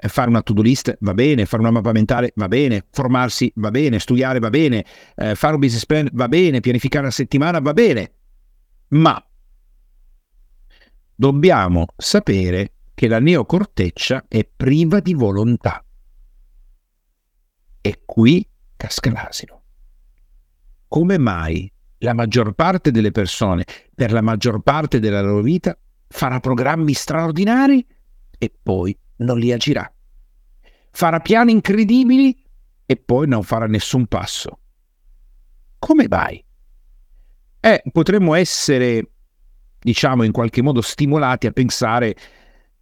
Eh, fare una to-do list va bene, fare una mappa mentale va bene, formarsi va bene, studiare va bene, eh, fare un business plan va bene, pianificare la settimana va bene, ma dobbiamo sapere che la neocorteccia è priva di volontà. E qui casca l'asino. Come mai la maggior parte delle persone, per la maggior parte della loro vita, farà programmi straordinari e poi non li agirà. Farà piani incredibili e poi non farà nessun passo. Come mai? Eh, potremmo essere, diciamo, in qualche modo stimolati a pensare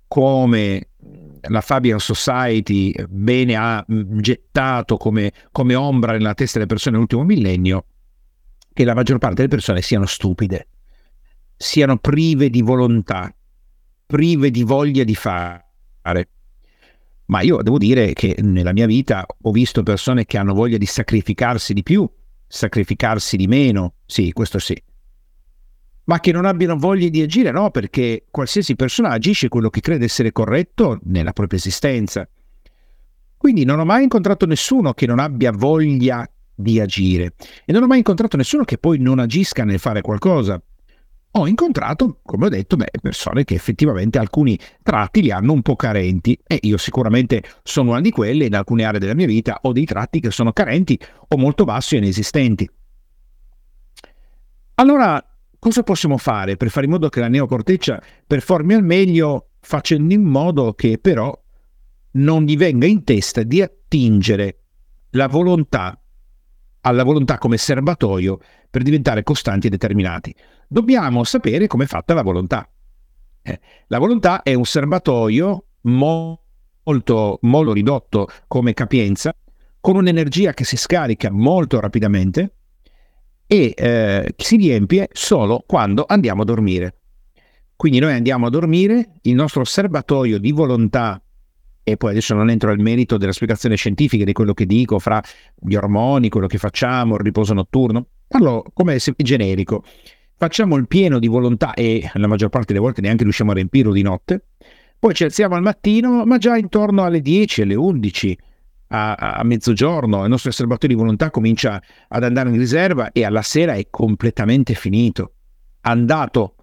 come la Fabian Society bene ha gettato come, come ombra nella testa delle persone nell'ultimo millennio, che la maggior parte delle persone siano stupide, siano prive di volontà, prive di voglia di fare. Ma io devo dire che nella mia vita ho visto persone che hanno voglia di sacrificarsi di più, sacrificarsi di meno, sì, questo sì. Ma che non abbiano voglia di agire, no, perché qualsiasi persona agisce quello che crede essere corretto nella propria esistenza. Quindi non ho mai incontrato nessuno che non abbia voglia di agire e non ho mai incontrato nessuno che poi non agisca nel fare qualcosa ho incontrato, come ho detto, beh, persone che effettivamente alcuni tratti li hanno un po' carenti e io sicuramente sono una di quelle, in alcune aree della mia vita ho dei tratti che sono carenti o molto bassi o inesistenti. Allora, cosa possiamo fare per fare in modo che la neocorteccia performi al meglio facendo in modo che però non gli venga in testa di attingere la volontà alla volontà come serbatoio per diventare costanti e determinati. Dobbiamo sapere come è fatta la volontà. Eh, la volontà è un serbatoio mo- molto, molto ridotto come capienza, con un'energia che si scarica molto rapidamente e eh, si riempie solo quando andiamo a dormire. Quindi noi andiamo a dormire, il nostro serbatoio di volontà e poi adesso non entro nel merito della spiegazione scientifica di quello che dico fra gli ormoni, quello che facciamo, il riposo notturno, parlo come generico. Facciamo il pieno di volontà e la maggior parte delle volte neanche riusciamo a riempirlo di notte, poi ci alziamo al mattino, ma già intorno alle 10, alle 11, a, a mezzogiorno il nostro osservatorio di volontà comincia ad andare in riserva e alla sera è completamente finito. Andato.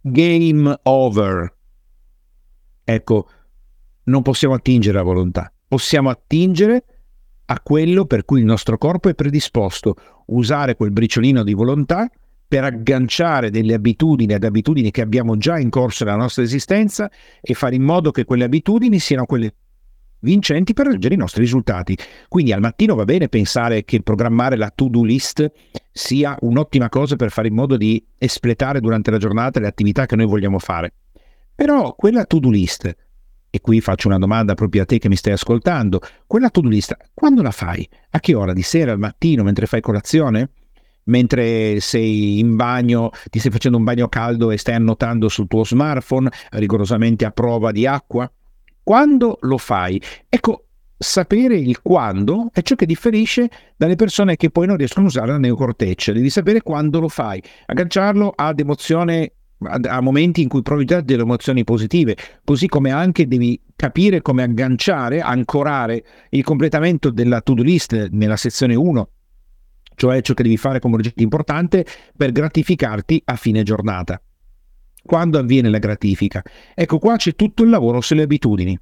Game over. Ecco, non possiamo attingere alla volontà, possiamo attingere a quello per cui il nostro corpo è predisposto, usare quel briciolino di volontà per agganciare delle abitudini ad abitudini che abbiamo già in corso nella nostra esistenza e fare in modo che quelle abitudini siano quelle vincenti per raggiungere i nostri risultati. Quindi al mattino va bene pensare che programmare la to-do list sia un'ottima cosa per fare in modo di espletare durante la giornata le attività che noi vogliamo fare. Però quella to-do list e qui faccio una domanda proprio a te che mi stai ascoltando, quella to-do list, quando la fai? A che ora? Di sera, al mattino, mentre fai colazione? Mentre sei in bagno, ti stai facendo un bagno caldo e stai annotando sul tuo smartphone, rigorosamente a prova di acqua? Quando lo fai? Ecco, sapere il quando è ciò che differisce dalle persone che poi non riescono a usare la neocorteccia. Devi sapere quando lo fai, agganciarlo ad emozione a, momenti in cui provi già delle emozioni positive, così come anche devi capire come agganciare, ancorare il completamento della to-do list nella sezione 1, cioè ciò che devi fare come oggetto importante per gratificarti a fine giornata. Quando avviene la gratifica? Ecco qua c'è tutto il lavoro sulle abitudini.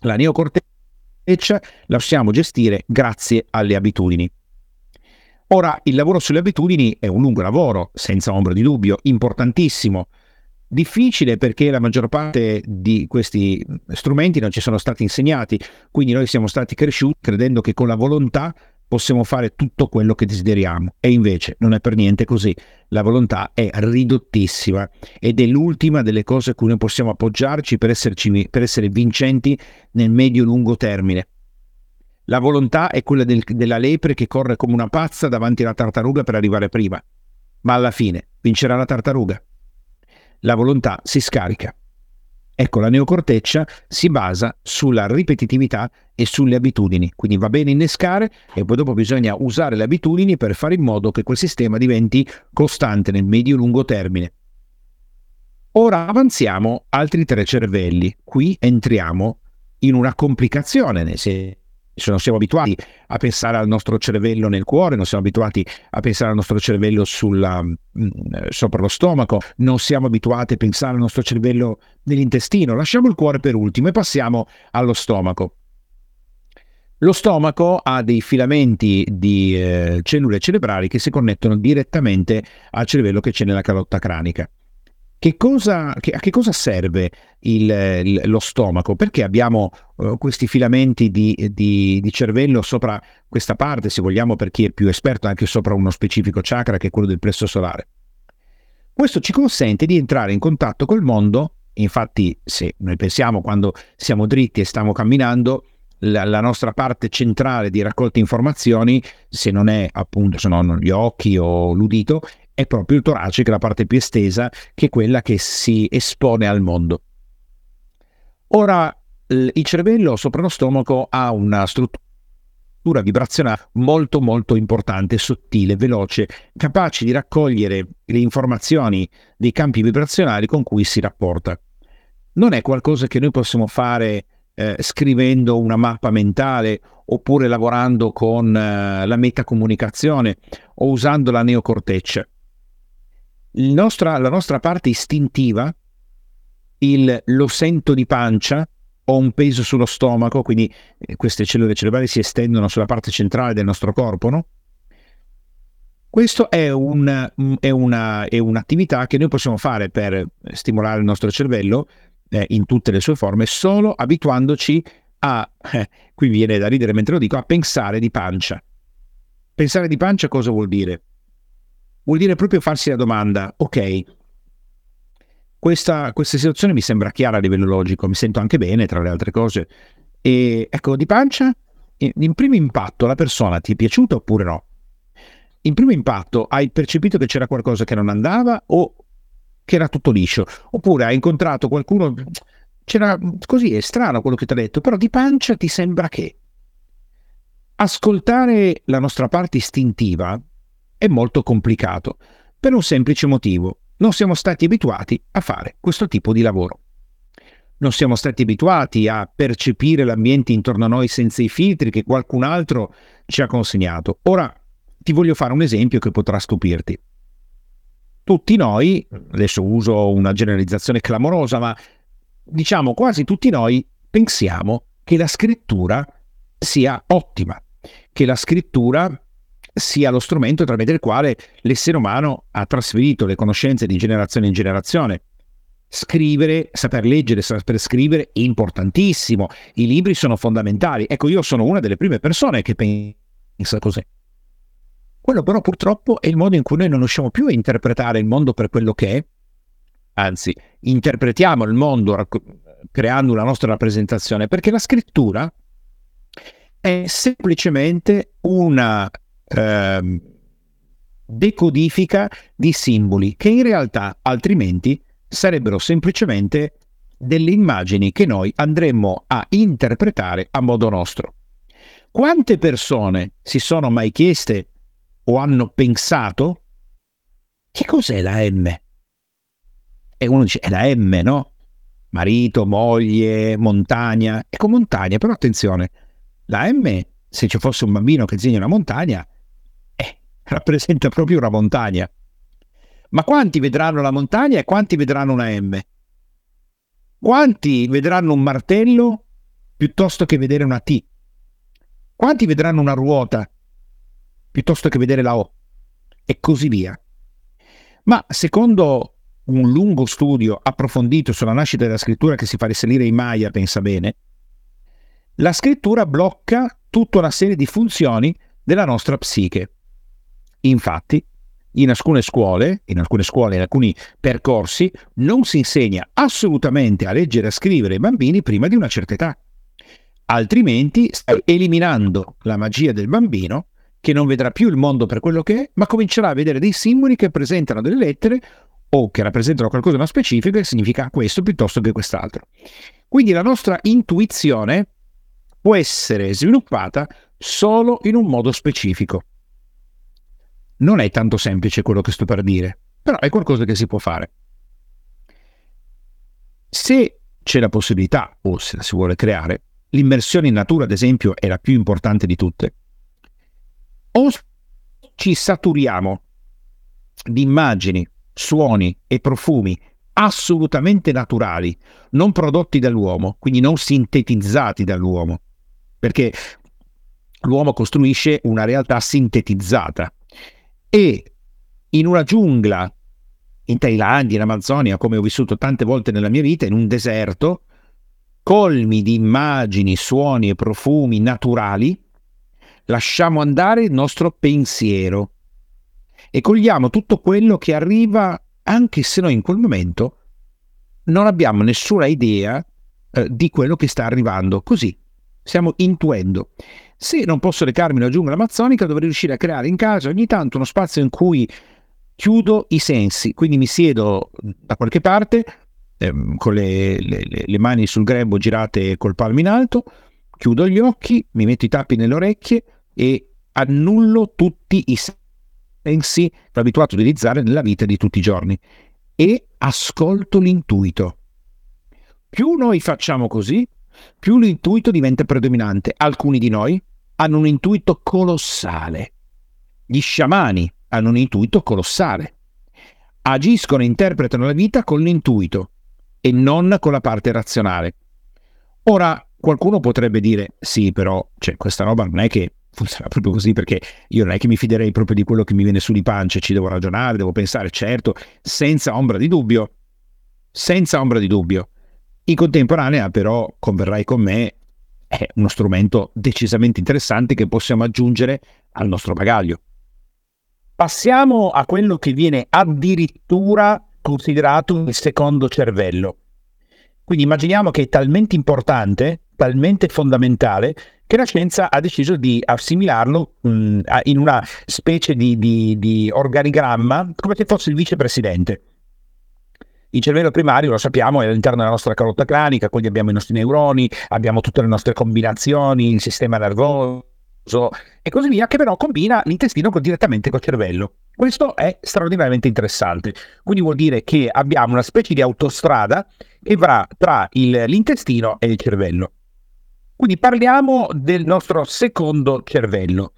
La neocorteccia la possiamo gestire grazie alle abitudini. Ora, il lavoro sulle abitudini è un lungo lavoro, senza ombra di dubbio, importantissimo. Difficile perché la maggior parte di questi strumenti non ci sono stati insegnati, quindi noi siamo stati cresciuti credendo che con la volontà possiamo fare tutto quello che desideriamo e invece non è per niente così. La volontà è ridottissima ed è l'ultima delle cose a cui noi possiamo appoggiarci per, esserci, per essere vincenti nel medio-lungo termine. La volontà è quella del, della lepre che corre come una pazza davanti alla tartaruga per arrivare prima, ma alla fine vincerà la tartaruga. La volontà si scarica. Ecco, la neocorteccia si basa sulla ripetitività e sulle abitudini, quindi va bene innescare e poi dopo bisogna usare le abitudini per fare in modo che quel sistema diventi costante nel medio-lungo termine. Ora avanziamo altri tre cervelli. Qui entriamo in una complicazione, nel senso non siamo abituati a pensare al nostro cervello nel cuore, non siamo abituati a pensare al nostro cervello sulla, mm, sopra lo stomaco, non siamo abituati a pensare al nostro cervello nell'intestino. Lasciamo il cuore per ultimo e passiamo allo stomaco. Lo stomaco ha dei filamenti di eh, cellule cerebrali che si connettono direttamente al cervello che c'è nella calotta cranica. Che cosa, che, a che cosa serve il, il, lo stomaco? Perché abbiamo uh, questi filamenti di, di, di, cervello sopra questa parte, se vogliamo, per chi è più esperto, anche sopra uno specifico chakra che è quello del plesso solare? Questo ci consente di entrare in contatto col mondo. Infatti, se noi pensiamo quando siamo dritti e stiamo camminando, la, la, nostra parte centrale di raccolta informazioni, se non è appunto se non gli occhi o l'udito, è proprio il torace, che è la parte più estesa, che è quella che si espone al mondo. Ora, il cervello sopra lo stomaco ha una struttura vibrazionale molto molto importante, sottile, veloce, capace di raccogliere le informazioni dei campi vibrazionali con cui si rapporta. Non è qualcosa che noi possiamo fare eh, scrivendo una mappa mentale oppure lavorando con eh, la metacomunicazione o usando la neocorteccia nostra, la nostra parte istintiva, il lo sento di pancia, ho un peso sullo stomaco, quindi eh, queste cellule cerebrali si estendono sulla parte centrale del nostro corpo, no? Questo è, un, mm, è, una, è, un'attività che noi possiamo fare per stimolare il nostro cervello eh, in tutte le sue forme, solo abituandoci a, eh, qui viene da ridere mentre lo dico, a pensare di pancia. Pensare di pancia cosa vuol dire? Vuol dire proprio farsi la domanda, ok, questa, questa situazione mi sembra chiara a livello logico, mi sento anche bene tra le altre cose. E ecco, di pancia, in primo impatto la persona ti è piaciuta oppure no? In primo impatto hai percepito che c'era qualcosa che non andava o che era tutto liscio? Oppure hai incontrato qualcuno, c'era così, è strano quello che ti ha detto, però di pancia ti sembra che... Ascoltare la nostra parte istintiva è molto complicato, per un semplice motivo. Non siamo stati abituati a fare questo tipo di lavoro. Non siamo stati abituati a percepire l'ambiente intorno a noi senza i filtri che qualcun altro ci ha consegnato. Ora ti voglio fare un esempio che potrà stupirti. Tutti noi, adesso uso una generalizzazione clamorosa, ma diciamo quasi tutti noi pensiamo che la scrittura sia ottima, che la scrittura sia lo strumento tramite il quale l'essere umano ha trasferito le conoscenze di generazione in generazione. Scrivere, saper leggere, saper scrivere è importantissimo. I libri sono fondamentali. Ecco, io sono una delle prime persone che pensa così. Quello però purtroppo è il modo in cui noi non riusciamo più a interpretare il mondo per quello che è, anzi, interpretiamo il mondo racco- creando una nostra rappresentazione, perché la scrittura è semplicemente una ehm, decodifica di simboli che in realtà altrimenti sarebbero semplicemente delle immagini che noi andremmo a interpretare a modo nostro. Quante persone si sono mai chieste o hanno pensato che cos'è la M? E uno dice è la M, no? Marito, moglie, montagna. Ecco montagna, però attenzione, la M, se ci fosse un bambino che disegna una montagna, rappresenta proprio una montagna. Ma quanti vedranno la montagna e quanti vedranno una M? Quanti vedranno un martello piuttosto che vedere una T? Quanti vedranno una ruota piuttosto che vedere la O? E così via. Ma secondo un lungo studio approfondito sulla nascita della scrittura che si fa risalire ai Maya, pensa bene, la scrittura blocca tutta una serie di funzioni della nostra psiche. Infatti, in alcune scuole, in alcune scuole, in alcuni percorsi, non si insegna assolutamente a leggere e a scrivere ai bambini prima di una certa età. Altrimenti stai eliminando la magia del bambino che non vedrà più il mondo per quello che è, ma comincerà a vedere dei simboli che presentano delle lettere o che rappresentano qualcosa di specifico che significa questo piuttosto che quest'altro. Quindi la nostra intuizione può essere sviluppata solo in un modo specifico. Non è tanto semplice quello che sto per dire, però è qualcosa che si può fare. Se c'è la possibilità, o se la si vuole creare, l'immersione in natura, ad esempio, è la più importante di tutte. O ci saturiamo di immagini, suoni e profumi assolutamente naturali, non prodotti dall'uomo, quindi non sintetizzati dall'uomo, perché l'uomo costruisce una realtà sintetizzata e in una giungla in Thailandia, in Amazzonia, come ho vissuto tante volte nella mia vita, in un deserto, colmi di immagini, suoni e profumi naturali, lasciamo andare il nostro pensiero e cogliamo tutto quello che arriva, anche se noi in quel momento non abbiamo nessuna idea eh, di quello che sta arrivando. Così stiamo intuendo. Se non posso recarmi nella giungla amazzonica, dovrei riuscire a creare in casa ogni tanto uno spazio in cui chiudo i sensi, quindi mi siedo da qualche parte ehm, con le, le, le, mani sul grembo girate col palmo in alto, chiudo gli occhi, mi metto i tappi nelle orecchie e annullo tutti i sensi che ho abituato a utilizzare nella vita di tutti i giorni e ascolto l'intuito. Più noi facciamo così, più l'intuito diventa predominante. Alcuni di noi hanno un intuito colossale. Gli sciamani hanno un intuito colossale. Agiscono e interpretano la vita con l'intuito e non con la parte razionale. Ora, qualcuno potrebbe dire, sì, però cioè, questa roba non è che funziona [LAUGHS] proprio così perché io non è che mi fiderei proprio di quello che mi viene su di pancia, ci devo ragionare, devo pensare, certo, senza ombra di dubbio, senza ombra di dubbio. In contemporanea, però, converrai con me, è uno strumento decisamente interessante che possiamo aggiungere al nostro bagaglio. Passiamo a quello che viene addirittura considerato il secondo cervello. Quindi immaginiamo che è talmente importante, talmente fondamentale, che la scienza ha deciso di assimilarlo mh, mm, in una specie di, di, di organigramma come se fosse il vicepresidente. Il cervello primario, lo sappiamo, è all'interno della nostra calotta cranica, quindi abbiamo i nostri neuroni, abbiamo tutte le nostre combinazioni, il sistema nervoso, e così via, che però combina l'intestino direttamente col cervello. Questo è straordinariamente interessante. Quindi vuol dire che abbiamo una specie di autostrada che va tra il, l'intestino e il cervello. Quindi parliamo del nostro secondo cervello.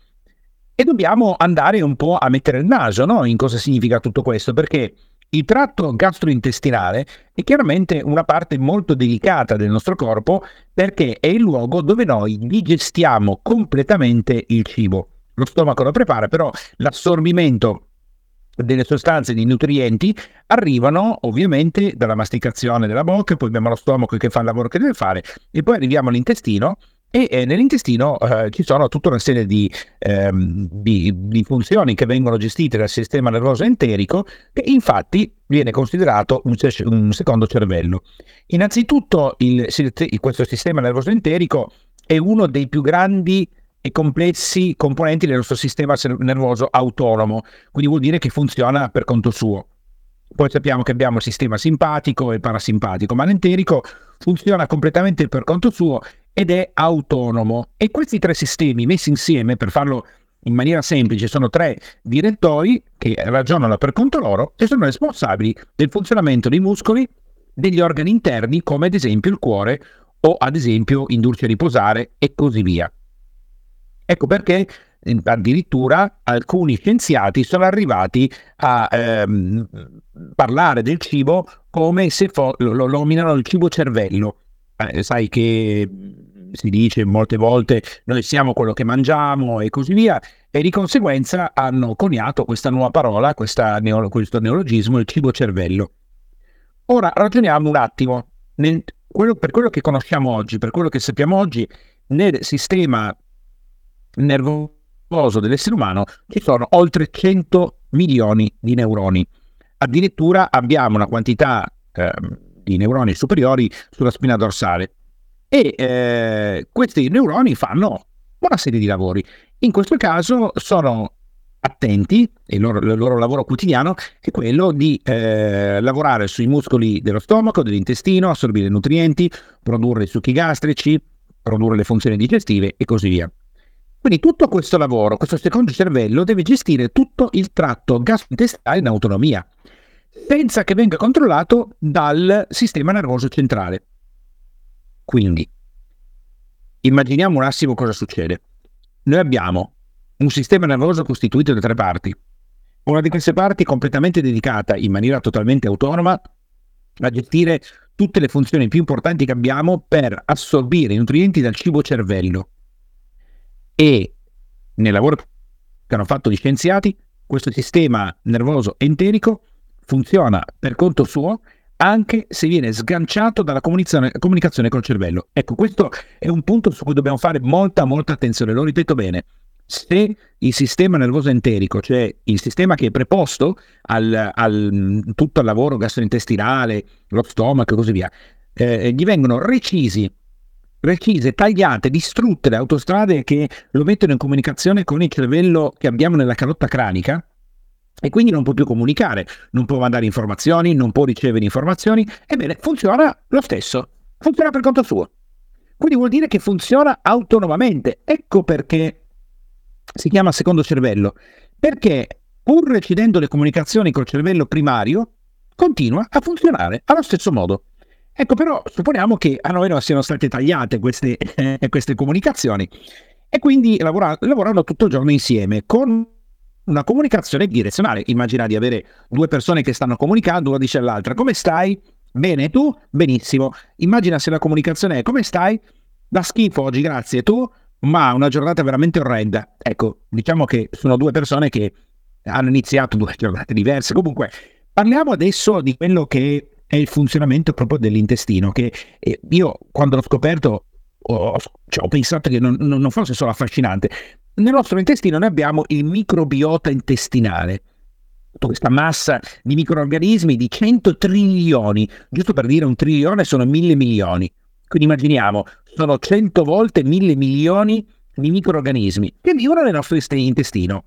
E dobbiamo andare un po' a mettere il naso no? in cosa significa tutto questo, perché il tratto gastrointestinale è chiaramente una parte molto delicata del nostro corpo perché è il luogo dove noi digestiamo completamente il cibo. Lo stomaco lo prepara, però l'assorbimento delle sostanze, dei nutrienti arrivano ovviamente dalla masticazione della bocca, poi abbiamo lo stomaco che fa il lavoro che deve fare e poi arriviamo all'intestino e nell'intestino eh, ci sono tutta una serie di, ehm, di, di, funzioni che vengono gestite dal sistema nervoso enterico che infatti viene considerato un, un secondo cervello. Innanzitutto il, questo sistema nervoso enterico è uno dei più grandi e complessi componenti del nostro sistema nervoso autonomo, quindi vuol dire che funziona per conto suo. Poi sappiamo che abbiamo il sistema simpatico e parasimpatico, ma l'enterico funziona completamente per conto suo ed è autonomo. E questi tre sistemi messi insieme, per farlo in maniera semplice, sono tre direttori che ragionano per conto loro e sono responsabili del funzionamento dei muscoli, degli organi interni, come ad esempio il cuore o ad esempio indurci a riposare e così via. Ecco perché addirittura alcuni scienziati sono arrivati a ehm, parlare del cibo come se fo- lo, lo nominano il cibo cervello. Eh, sai che si dice molte volte noi siamo quello che mangiamo e così via, e di conseguenza hanno coniato questa nuova parola, neo, questo neologismo, il cibo cervello. Ora ragioniamo un attimo, nel, quello, per quello che conosciamo oggi, per quello che sappiamo oggi, nel sistema nervoso dell'essere umano ci sono oltre 100 milioni di neuroni. Addirittura abbiamo una quantità eh, di neuroni superiori sulla spina dorsale e eh, questi neuroni fanno una serie di lavori. In questo caso sono attenti, il loro, il loro lavoro quotidiano è quello di eh, lavorare sui muscoli dello stomaco, dell'intestino, assorbire nutrienti, produrre i succhi gastrici, produrre le funzioni digestive e così via. Quindi tutto questo lavoro, questo secondo cervello deve gestire tutto il tratto gastrointestinale in autonomia. senza che venga controllato dal sistema nervoso centrale. Quindi, immaginiamo un attimo cosa succede. Noi abbiamo un sistema nervoso costituito da tre parti. Una di queste parti completamente dedicata in maniera totalmente autonoma a gestire tutte le funzioni più importanti che abbiamo per assorbire i nutrienti dal cibo cervello. E nel lavoro che hanno fatto gli scienziati, questo sistema nervoso enterico funziona per conto suo anche se viene sganciato dalla comunicazione, col cervello. Ecco, questo è un punto su cui dobbiamo fare molta, molta attenzione. Lo ripeto bene. Se il sistema nervoso enterico, cioè il sistema che è preposto al, al tutto il lavoro gastrointestinale, lo stomaco e così via, eh, gli vengono recisi recise, tagliate, distrutte le autostrade che lo mettono in comunicazione con il cervello che abbiamo nella calotta cranica, e quindi non può più comunicare, non può mandare informazioni, non può ricevere informazioni, ebbene funziona lo stesso, funziona per conto suo. Quindi vuol dire che funziona autonomamente. Ecco perché si chiama secondo cervello, perché pur recidendo le comunicazioni col cervello primario, continua a funzionare allo stesso modo. Ecco però, supponiamo che a noi non siano state tagliate queste, eh, [LAUGHS] queste comunicazioni e quindi lavora, lavorano tutto il giorno insieme con una comunicazione direzionale. Immagina di avere due persone che stanno comunicando, una dice all'altra come stai? Bene, tu? Benissimo. Immagina se la comunicazione è come stai? Da schifo oggi, grazie. Tu? Ma una giornata veramente orrenda. Ecco, diciamo che sono due persone che hanno iniziato due [LAUGHS] giornate diverse. Comunque, parliamo adesso di quello che è il funzionamento proprio dell'intestino, che eh, io quando l'ho scoperto ho, cioè, ho pensato che non, non fosse solo affascinante, nel nostro intestino noi abbiamo il microbiota intestinale, tutta questa massa di microorganismi di 100 trilioni, giusto per dire un trilione sono mille milioni. Quindi immaginiamo, sono 100 volte mille milioni di microorganismi che vivono nel nostro intestino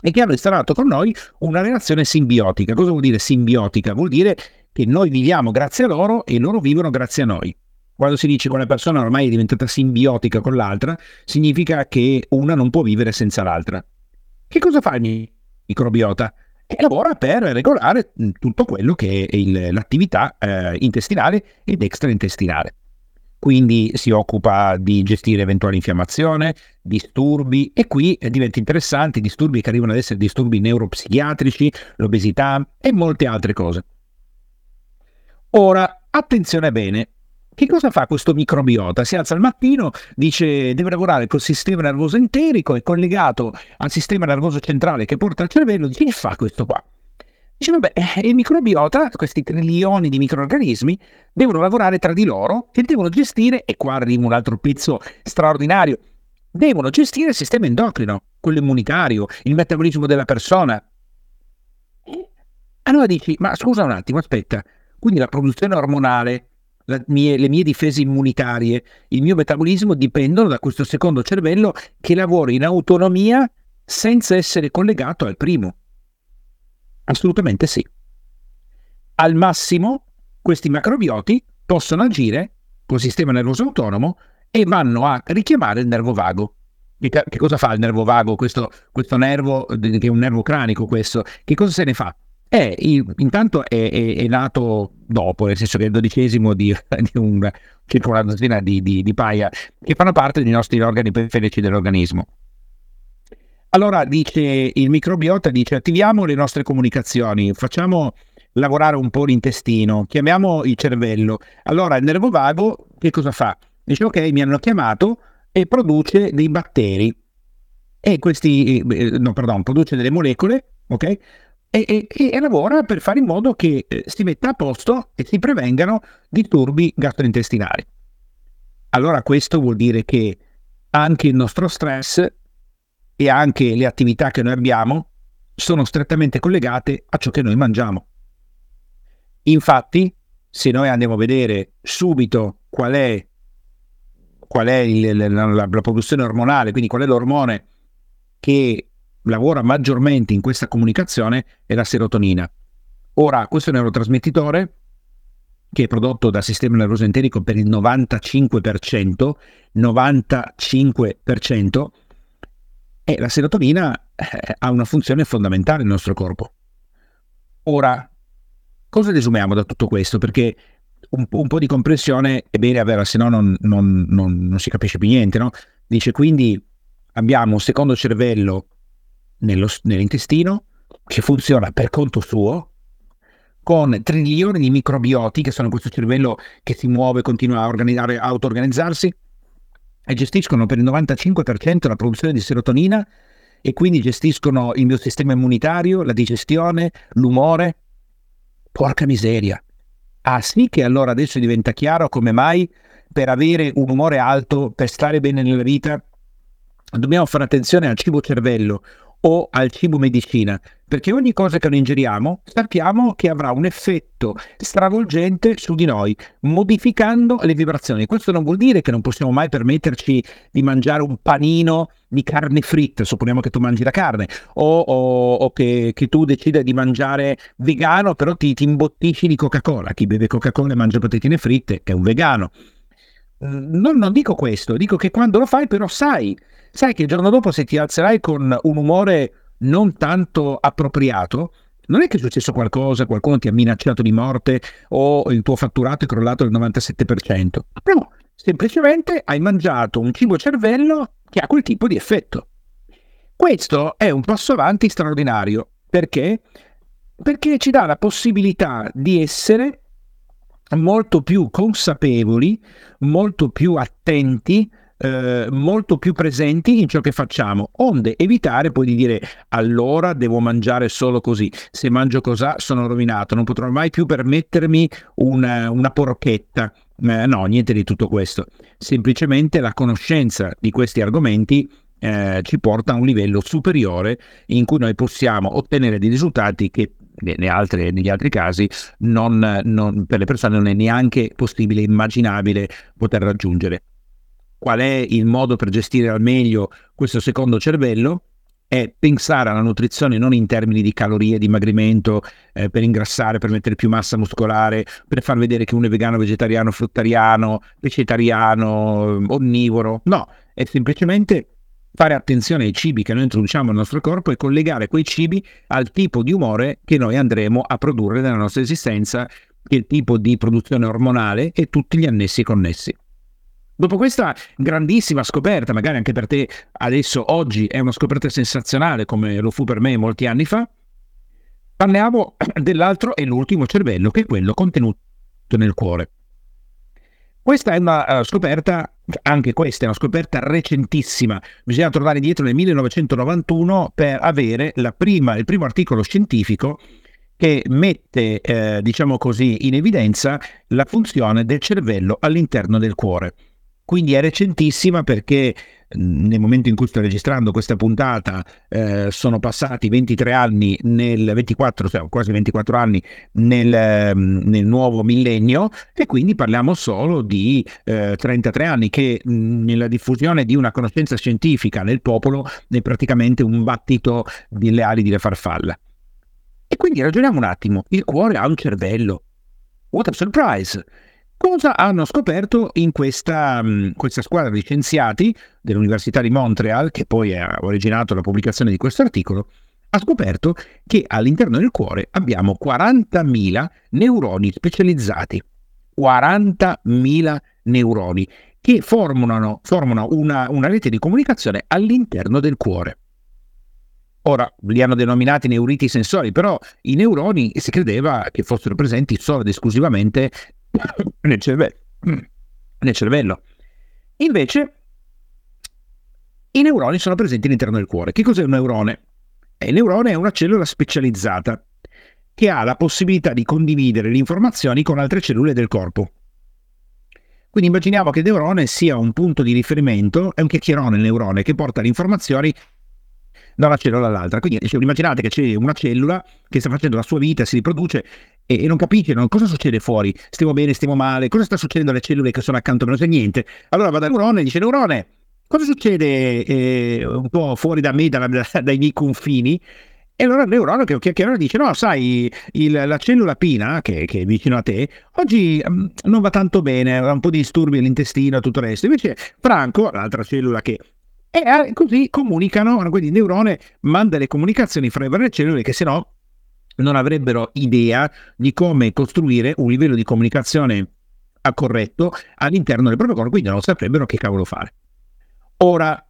e che hanno instaurato con noi una relazione simbiotica. Cosa vuol dire simbiotica? Vuol dire che noi viviamo grazie a loro e loro vivono grazie a noi. Quando si dice che una persona ormai è diventata simbiotica con l'altra, significa che una non può vivere senza l'altra. Che cosa fa il microbiota? E lavora per regolare mm, tutto quello che è il, l'attività eh, intestinale ed extraintestinale. Quindi si occupa di gestire eventuali infiammazione, disturbi e qui diventa interessante i disturbi che arrivano ad essere disturbi neuropsichiatrici, l'obesità e molte altre cose. Ora, attenzione bene, che cosa fa questo microbiota? Si alza al mattino, dice deve lavorare col sistema nervoso enterico, è collegato al sistema nervoso centrale che porta al cervello, dice che fa questo qua? Dice, vabbè, eh, il microbiota, questi trilioni di microorganismi, devono lavorare tra di loro e devono gestire, e qua arriva un altro pezzo straordinario, devono gestire il sistema endocrino, quello immunitario, il metabolismo della persona. Allora dici, ma scusa un attimo, aspetta, quindi la produzione ormonale, mie, le mie difese immunitarie, il mio metabolismo dipendono da questo secondo cervello che lavora in autonomia senza essere collegato al primo. Assolutamente sì. Al massimo, questi macrobioti possono agire col sistema nervoso autonomo e vanno a richiamare il nervo vago. Che, cosa fa il nervo vago? Questo, questo nervo, che è un nervo cranico, questo, che cosa se ne fa? È, intanto è, è, è, nato dopo, nel senso che è il dodicesimo di, [LAUGHS] di un, circa una dozzina di, di, di paia che fanno parte dei nostri organi periferici dell'organismo. Allora dice il microbiota, dice attiviamo le nostre comunicazioni, facciamo lavorare un po' l'intestino, chiamiamo il cervello. Allora il nervo vago che cosa fa? Dice ok, mi hanno chiamato e produce dei batteri e questi, eh, no perdon, produce delle molecole, ok? E, e, e, lavora per fare in modo che eh, si metta a posto e si prevengano disturbi gastrointestinali. Allora questo vuol dire che anche il nostro stress e anche le attività che noi abbiamo sono strettamente collegate a ciò che noi mangiamo. Infatti, se noi andiamo a vedere subito qual è, qual è il, la, la, la produzione ormonale, quindi qual è l'ormone che lavora maggiormente in questa comunicazione è la serotonina. Ora, questo neurotrasmettitore, che è prodotto dal sistema nervoso enterico per il 95%, 95%, e la serotonina eh, ha una funzione fondamentale nel nostro corpo. Ora, Cosa desumiamo da tutto questo? Perché un, un po' di comprensione è bene averla, se no non, non, non, non si capisce più niente. No? Dice quindi abbiamo un secondo cervello nello, nell'intestino che funziona per conto suo, con trilioni di microbioti che sono questo cervello che si muove, continua a, organizzare, auto-organizzarsi e gestiscono per il 95% la produzione di serotonina e quindi gestiscono il mio sistema immunitario, la digestione, l'umore. Porca miseria. Ah sì che allora adesso diventa chiaro come mai per avere un umore alto, per stare bene nella vita, dobbiamo fare attenzione al cibo cervello o al cibo medicina, perché ogni cosa che noi ingeriamo sappiamo che avrà un effetto stravolgente su di noi, modificando le vibrazioni. Questo non vuol dire che non possiamo mai permetterci di mangiare un panino di carne fritta, supponiamo che tu mangi la carne, o, o, o che, che, tu decida di mangiare vegano, però ti, ti imbottisci di Coca-Cola. Chi beve Coca-Cola e mangia patatine fritte è un vegano. Non, non dico questo, dico che quando lo fai però sai sai che il giorno dopo se ti alzerai con un umore non tanto appropriato, non è che è successo qualcosa, qualcuno ti ha minacciato di morte o il tuo fatturato è crollato del 97%. No, semplicemente hai mangiato un cibo cervello che ha quel tipo di effetto. Questo è un passo avanti straordinario. Perché? Perché ci dà la possibilità di essere molto più consapevoli, molto più attenti eh, molto più presenti in ciò che facciamo, onde evitare poi di dire allora devo mangiare solo così, se mangio così sono rovinato, non potrò mai più permettermi una, una porchetta. Eh, no, niente di tutto questo. Semplicemente la conoscenza di questi argomenti eh, ci porta a un livello superiore in cui noi possiamo ottenere dei risultati che altre, negli altri casi non, non, per le persone non è neanche possibile, immaginabile poter raggiungere qual è il modo per gestire al meglio questo secondo cervello è pensare alla nutrizione non in termini di calorie, dimagrimento, eh, per ingrassare, per mettere più massa muscolare, per far vedere che uno è vegano, vegetariano, fruttariano, vegetariano, onnivoro. No, è semplicemente fare attenzione ai cibi che noi introduciamo nel nostro corpo e collegare quei cibi al tipo di umore che noi andremo a produrre nella nostra esistenza, il tipo di produzione ormonale e tutti gli annessi connessi. Dopo questa grandissima scoperta, magari anche per te adesso oggi è una scoperta sensazionale come lo fu per me molti anni fa, parliamo [CLEARS THROAT] dell'altro e l'ultimo cervello che è quello contenuto nel cuore. Questa è una uh, scoperta, anche questa è una scoperta recentissima, bisogna tornare dietro nel 1991 per avere prima, il primo articolo scientifico che mette, eh, diciamo così, in evidenza la funzione del cervello all'interno del cuore. Quindi è recentissima perché nel momento in cui sto registrando questa puntata eh, sono passati 23 anni nel 24, cioè quasi 24 anni nel, nel nuovo millennio e quindi parliamo solo di eh, 33 anni che nella diffusione di una conoscenza scientifica nel popolo è praticamente un battito delle ali di farfalla. E quindi ragioniamo un attimo, il cuore ha un cervello. What a surprise! Cosa hanno scoperto in questa, mm, questa, squadra di scienziati dell'Università di Montreal, che poi ha originato la pubblicazione di questo articolo? Ha scoperto che all'interno del cuore abbiamo 40.000 neuroni specializzati. 40.000 neuroni che formano, formano una, una rete di comunicazione all'interno del cuore. Ora li hanno denominati neuriti sensori, però i neuroni si credeva che fossero presenti solo ed esclusivamente [LAUGHS] nel, cervello. nel cervello. Invece, i neuroni sono presenti all'interno del cuore. Che cos'è un neurone? E il neurone è una cellula specializzata che ha la possibilità di condividere le informazioni con altre cellule del corpo. Quindi immaginiamo che il neurone sia un punto di riferimento, è un chiacchierone il neurone che porta le informazioni da una cellula all'altra. Quindi immaginate che c'è una cellula che sta facendo la sua vita, si riproduce e, e non capisce no? cosa succede fuori, stiamo bene, stiamo male, cosa sta succedendo alle cellule che sono accanto a me, non sa niente. Allora va dal neurone e dice neurone, cosa succede eh, un po' fuori da me, da, da, dai miei confini? E allora il neurone che chiacchiera dice: No, sai, il, la cellula pina, che, che, è vicino a te, oggi um, non va tanto bene, ha un po' di disturbi all'intestino e tutto il resto. Invece, Franco, l'altra cellula che e eh, così comunicano, quindi il neurone manda le comunicazioni fra le varie cellule che se no non avrebbero idea di come costruire un livello di comunicazione corretto all'interno del proprio corpo, quindi non saprebbero che cavolo fare. Ora,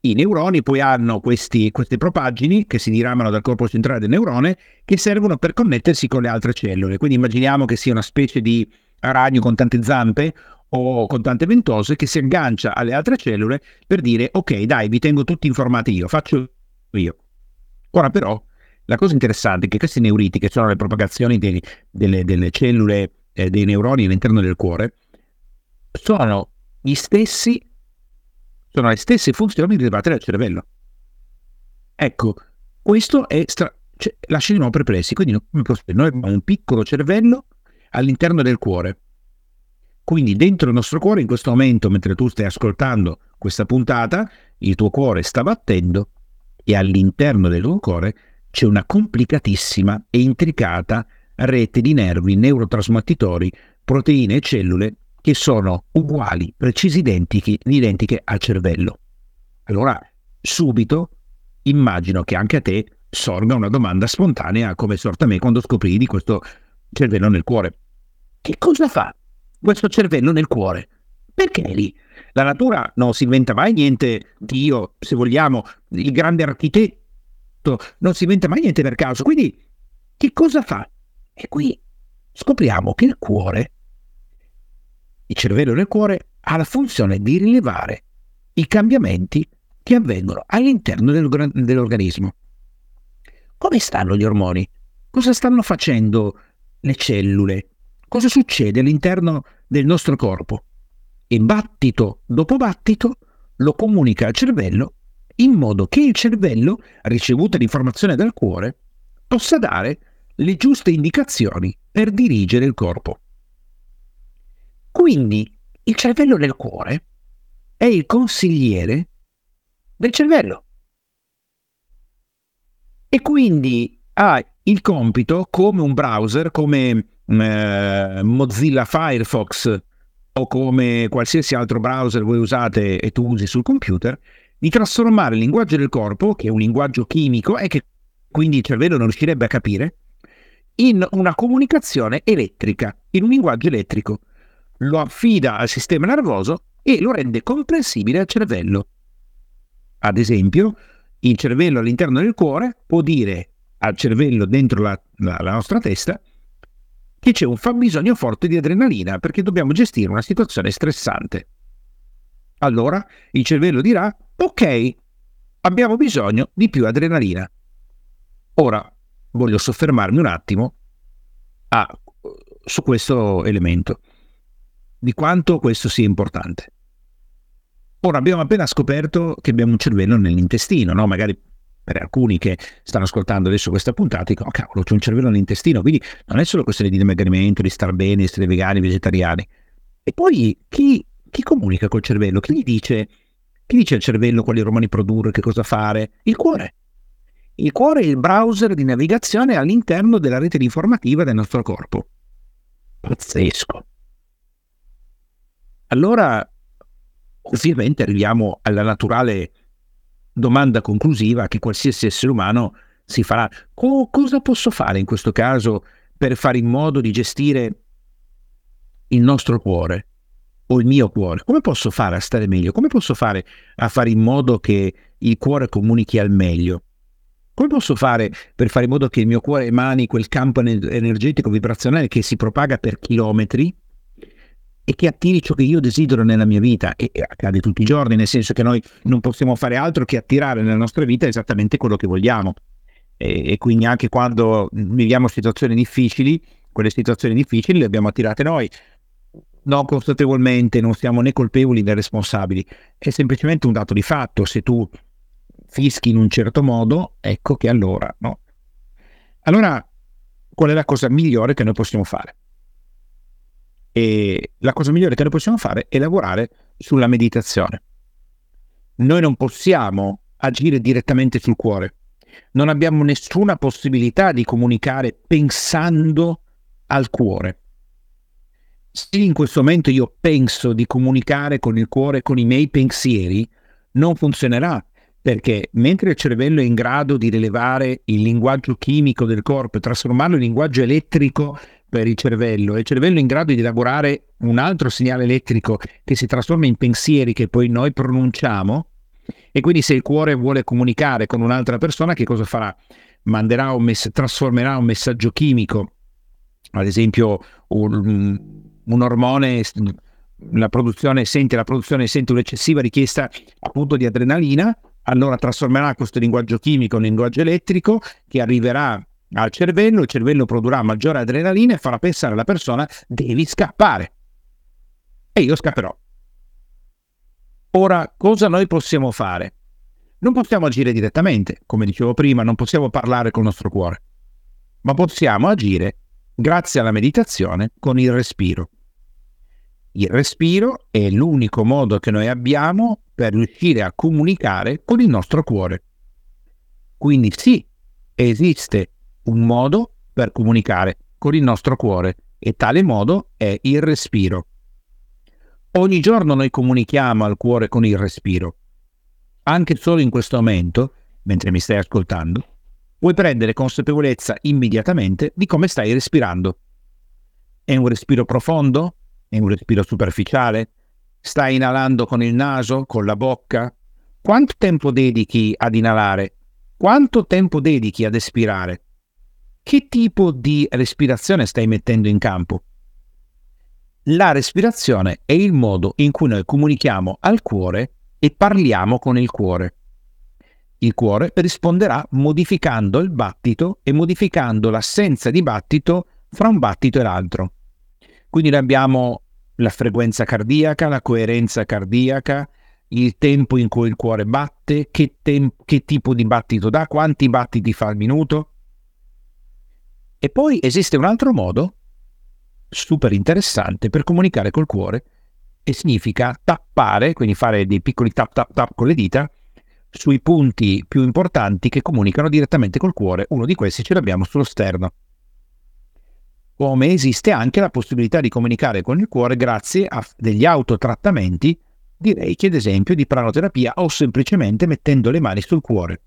i neuroni poi hanno questi, queste propaggini che si diramano dal corpo centrale del neurone che servono per connettersi con le altre cellule. Quindi immaginiamo che sia una specie di ragno con tante zampe o con tante ventose che si aggancia alle altre cellule per dire ok dai vi tengo tutti informati io, faccio io. Ora però la cosa interessante è che questi neuriti, che sono le propagazioni dei, delle, delle, cellule eh, dei neuroni all'interno del cuore, sono gli stessi, sono le stesse funzioni rilevate dal cervello. Ecco, questo è stra- cioè, lascia di nuovo perplessi. Quindi noi abbiamo un piccolo cervello all'interno del cuore. Quindi dentro il nostro cuore, in questo momento, mentre tu stai ascoltando questa puntata, il tuo cuore sta battendo e all'interno del tuo cuore c'è una complicatissima e intricata rete di nervi, neurotrasmettitori, proteine e cellule che sono uguali, precisi identiche, identiche al cervello. Allora, subito immagino che anche a te sorga una domanda spontanea come sorta a me quando scoprii di questo cervello nel cuore. Che cosa fa questo cervello nel cuore? Perché è lì? La natura non si inventa mai niente, Dio, se vogliamo, il grande architetto non si inventa mai niente per caso. Quindi, che cosa fa? E qui scopriamo che il cuore, il cervello del cuore, ha la funzione di rilevare i cambiamenti che avvengono all'interno dell'organismo. Come stanno gli ormoni? Cosa stanno facendo le cellule? Cosa succede all'interno del nostro corpo? E battito dopo battito lo comunica al cervello in modo che il cervello, ricevuta l'informazione dal cuore, possa dare le giuste indicazioni per dirigere il corpo. Quindi il cervello del cuore è il consigliere del cervello. E quindi ha il compito, come un browser, come eh, Mozilla Firefox o come qualsiasi altro browser voi usate e tu usi sul computer, di trasformare il linguaggio del corpo, che è un linguaggio chimico e che quindi il cervello non riuscirebbe a capire, in una comunicazione elettrica, in un linguaggio elettrico. Lo affida al sistema nervoso e lo rende comprensibile al cervello. Ad esempio, il cervello all'interno del cuore può dire al cervello dentro la, la, la nostra testa che c'è un fabbisogno forte di adrenalina perché dobbiamo gestire una situazione stressante. Allora il cervello dirà ok, abbiamo bisogno di più adrenalina. Ora voglio soffermarmi un attimo a, su questo elemento, di quanto questo sia importante. Ora abbiamo appena scoperto che abbiamo un cervello nell'intestino, no? magari per alcuni che stanno ascoltando adesso questa puntata dicono, oh, cavolo, c'è un cervello nell'intestino, quindi non è solo questione di dimagrimento, di star bene, di essere vegani, vegetariani. E poi chi, chi comunica col cervello? Chi gli dice chi dice al cervello quali ormoni produrre, che cosa fare? Il cuore. Il cuore è il browser di navigazione all'interno della rete informativa del nostro corpo. Pazzesco. Allora, ovviamente arriviamo alla naturale domanda conclusiva che qualsiasi essere umano si farà. Co- cosa posso fare in questo caso per fare in modo di gestire il nostro cuore? o il mio cuore, come posso fare a stare meglio? Come posso fare a fare in modo che il cuore comunichi al meglio? Come posso fare per fare in modo che il mio cuore emani quel campo energetico vibrazionale che si propaga per chilometri e che attiri ciò che io desidero nella mia vita? E accade tutti i giorni, nel senso che noi non possiamo fare altro che attirare nella nostra vita esattamente quello che vogliamo. E, e quindi anche quando viviamo situazioni difficili, quelle situazioni difficili le abbiamo attirate noi non consapevolmente, non siamo né colpevoli né responsabili, è semplicemente un dato di fatto. Se tu fischi in un certo modo, ecco che allora, no? Allora, qual è la cosa migliore che noi possiamo fare? E la cosa migliore che noi possiamo fare è lavorare sulla meditazione. Noi non possiamo agire direttamente sul cuore. Non abbiamo nessuna possibilità di comunicare pensando al cuore se in questo momento io penso di comunicare con il cuore, con i miei pensieri, non funzionerà Perché mentre il cervello è in grado di rilevare il linguaggio chimico del corpo e trasformarlo in linguaggio elettrico per il cervello, e il cervello è in grado di elaborare un altro segnale elettrico che si trasforma in pensieri che poi noi pronunciamo, e quindi se il cuore vuole comunicare con un'altra persona, che cosa farà? Manderà un mess- trasformerà un messaggio chimico, ad esempio un, un ormone la produzione sente, la produzione sente un'eccessiva richiesta appunto di adrenalina, allora trasformerà questo linguaggio chimico in linguaggio elettrico che arriverà al cervello, il cervello produrrà maggiore adrenalina e farà pensare alla persona devi scappare. E io scapperò. Ora, cosa noi possiamo fare? Non possiamo agire direttamente, come dicevo prima, non possiamo parlare col nostro cuore, ma possiamo agire grazie alla meditazione con il respiro. Il respiro è l'unico modo che noi abbiamo per riuscire a comunicare con il nostro cuore. Quindi sì, esiste un modo per comunicare con il nostro cuore e tale modo è il respiro. Ogni giorno noi comunichiamo al cuore con il respiro. Anche solo in questo momento, mentre mi stai ascoltando, puoi prendere consapevolezza immediatamente di come stai respirando. È un respiro profondo? È un respiro superficiale? Stai inalando con il naso, con la bocca? Quanto tempo dedichi ad inalare? Quanto tempo dedichi ad espirare? Che tipo di respirazione stai mettendo in campo? La respirazione è il modo in cui noi comunichiamo al cuore e parliamo con il cuore. Il cuore risponderà modificando il battito e modificando l'assenza di battito fra un battito e l'altro. Quindi noi abbiamo la frequenza cardiaca, la coerenza cardiaca, il tempo in cui il cuore batte, che, temp- che tipo di battito dà, quanti battiti fa al minuto. E poi esiste un altro modo super interessante per comunicare col cuore e significa tappare, quindi fare dei piccoli tap tap tap con le dita sui punti più importanti che comunicano direttamente col cuore. Uno di questi ce l'abbiamo sullo sterno come esiste anche la possibilità di comunicare con il cuore grazie a degli autotrattamenti di Reiki, ad esempio, di pranoterapia o semplicemente mettendo le mani sul cuore.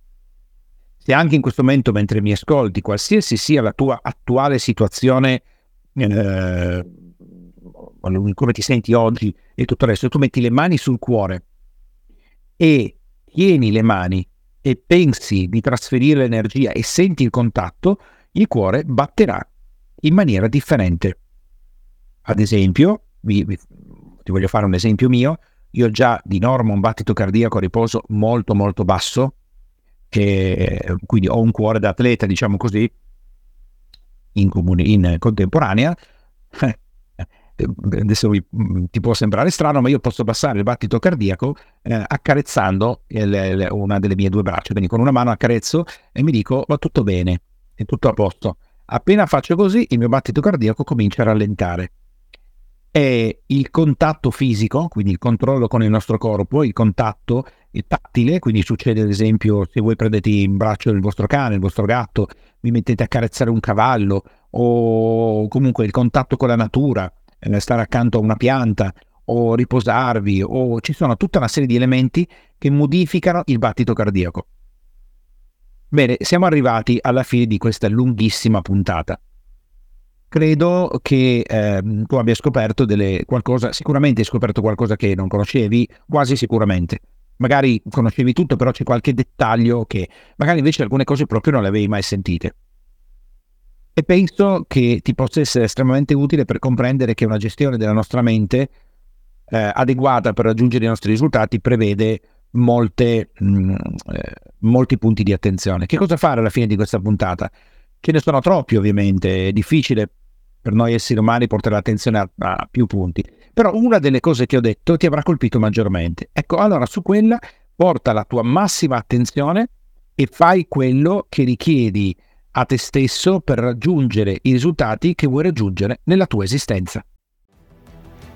Se anche in questo momento, mentre mi ascolti, qualsiasi sia la tua attuale situazione, eh, come ti senti oggi e tutto il resto, tu metti le mani sul cuore e tieni le mani e pensi di trasferire l'energia e senti il contatto, il cuore batterà in maniera differente. Ad esempio, vi, vi, ti voglio fare un esempio mio, io ho già di norma un battito cardiaco a riposo molto molto basso, che, quindi ho un cuore da atleta, diciamo così, in, comune, in contemporanea. Adesso ti può sembrare strano, ma io posso abbassare il battito cardiaco eh, accarezzando il, una delle mie due braccia. Quindi con una mano accarezzo e mi dico va tutto bene, è tutto a posto. Appena faccio così, il mio battito cardiaco comincia a rallentare. E il contatto fisico, quindi il controllo con il nostro corpo, il contatto il tattile, quindi succede ad esempio se voi prendete in braccio il vostro cane, il vostro gatto, vi mettete a carezzare un cavallo o comunque il contatto con la natura, eh, stare accanto a una pianta o riposarvi o ci sono tutta una serie di elementi che modificano il battito cardiaco. Bene, siamo arrivati alla fine di questa lunghissima puntata. Credo che eh, tu abbia scoperto delle qualcosa, sicuramente hai scoperto qualcosa che non conoscevi, quasi sicuramente. Magari conoscevi tutto, però c'è qualche dettaglio che magari invece alcune cose proprio non le avevi mai sentite. E penso che ti possa essere estremamente utile per comprendere che una gestione della nostra mente eh, adeguata per raggiungere i nostri risultati prevede molte, mh, mm, eh, molti punti di attenzione. Che cosa fare alla fine di questa puntata? Ce ne sono troppi ovviamente, è difficile per noi esseri umani portare l'attenzione a, a più punti, però una delle cose che ho detto ti avrà colpito maggiormente. Ecco, allora su quella porta la tua massima attenzione e fai quello che richiedi a te stesso per raggiungere i risultati che vuoi raggiungere nella tua esistenza.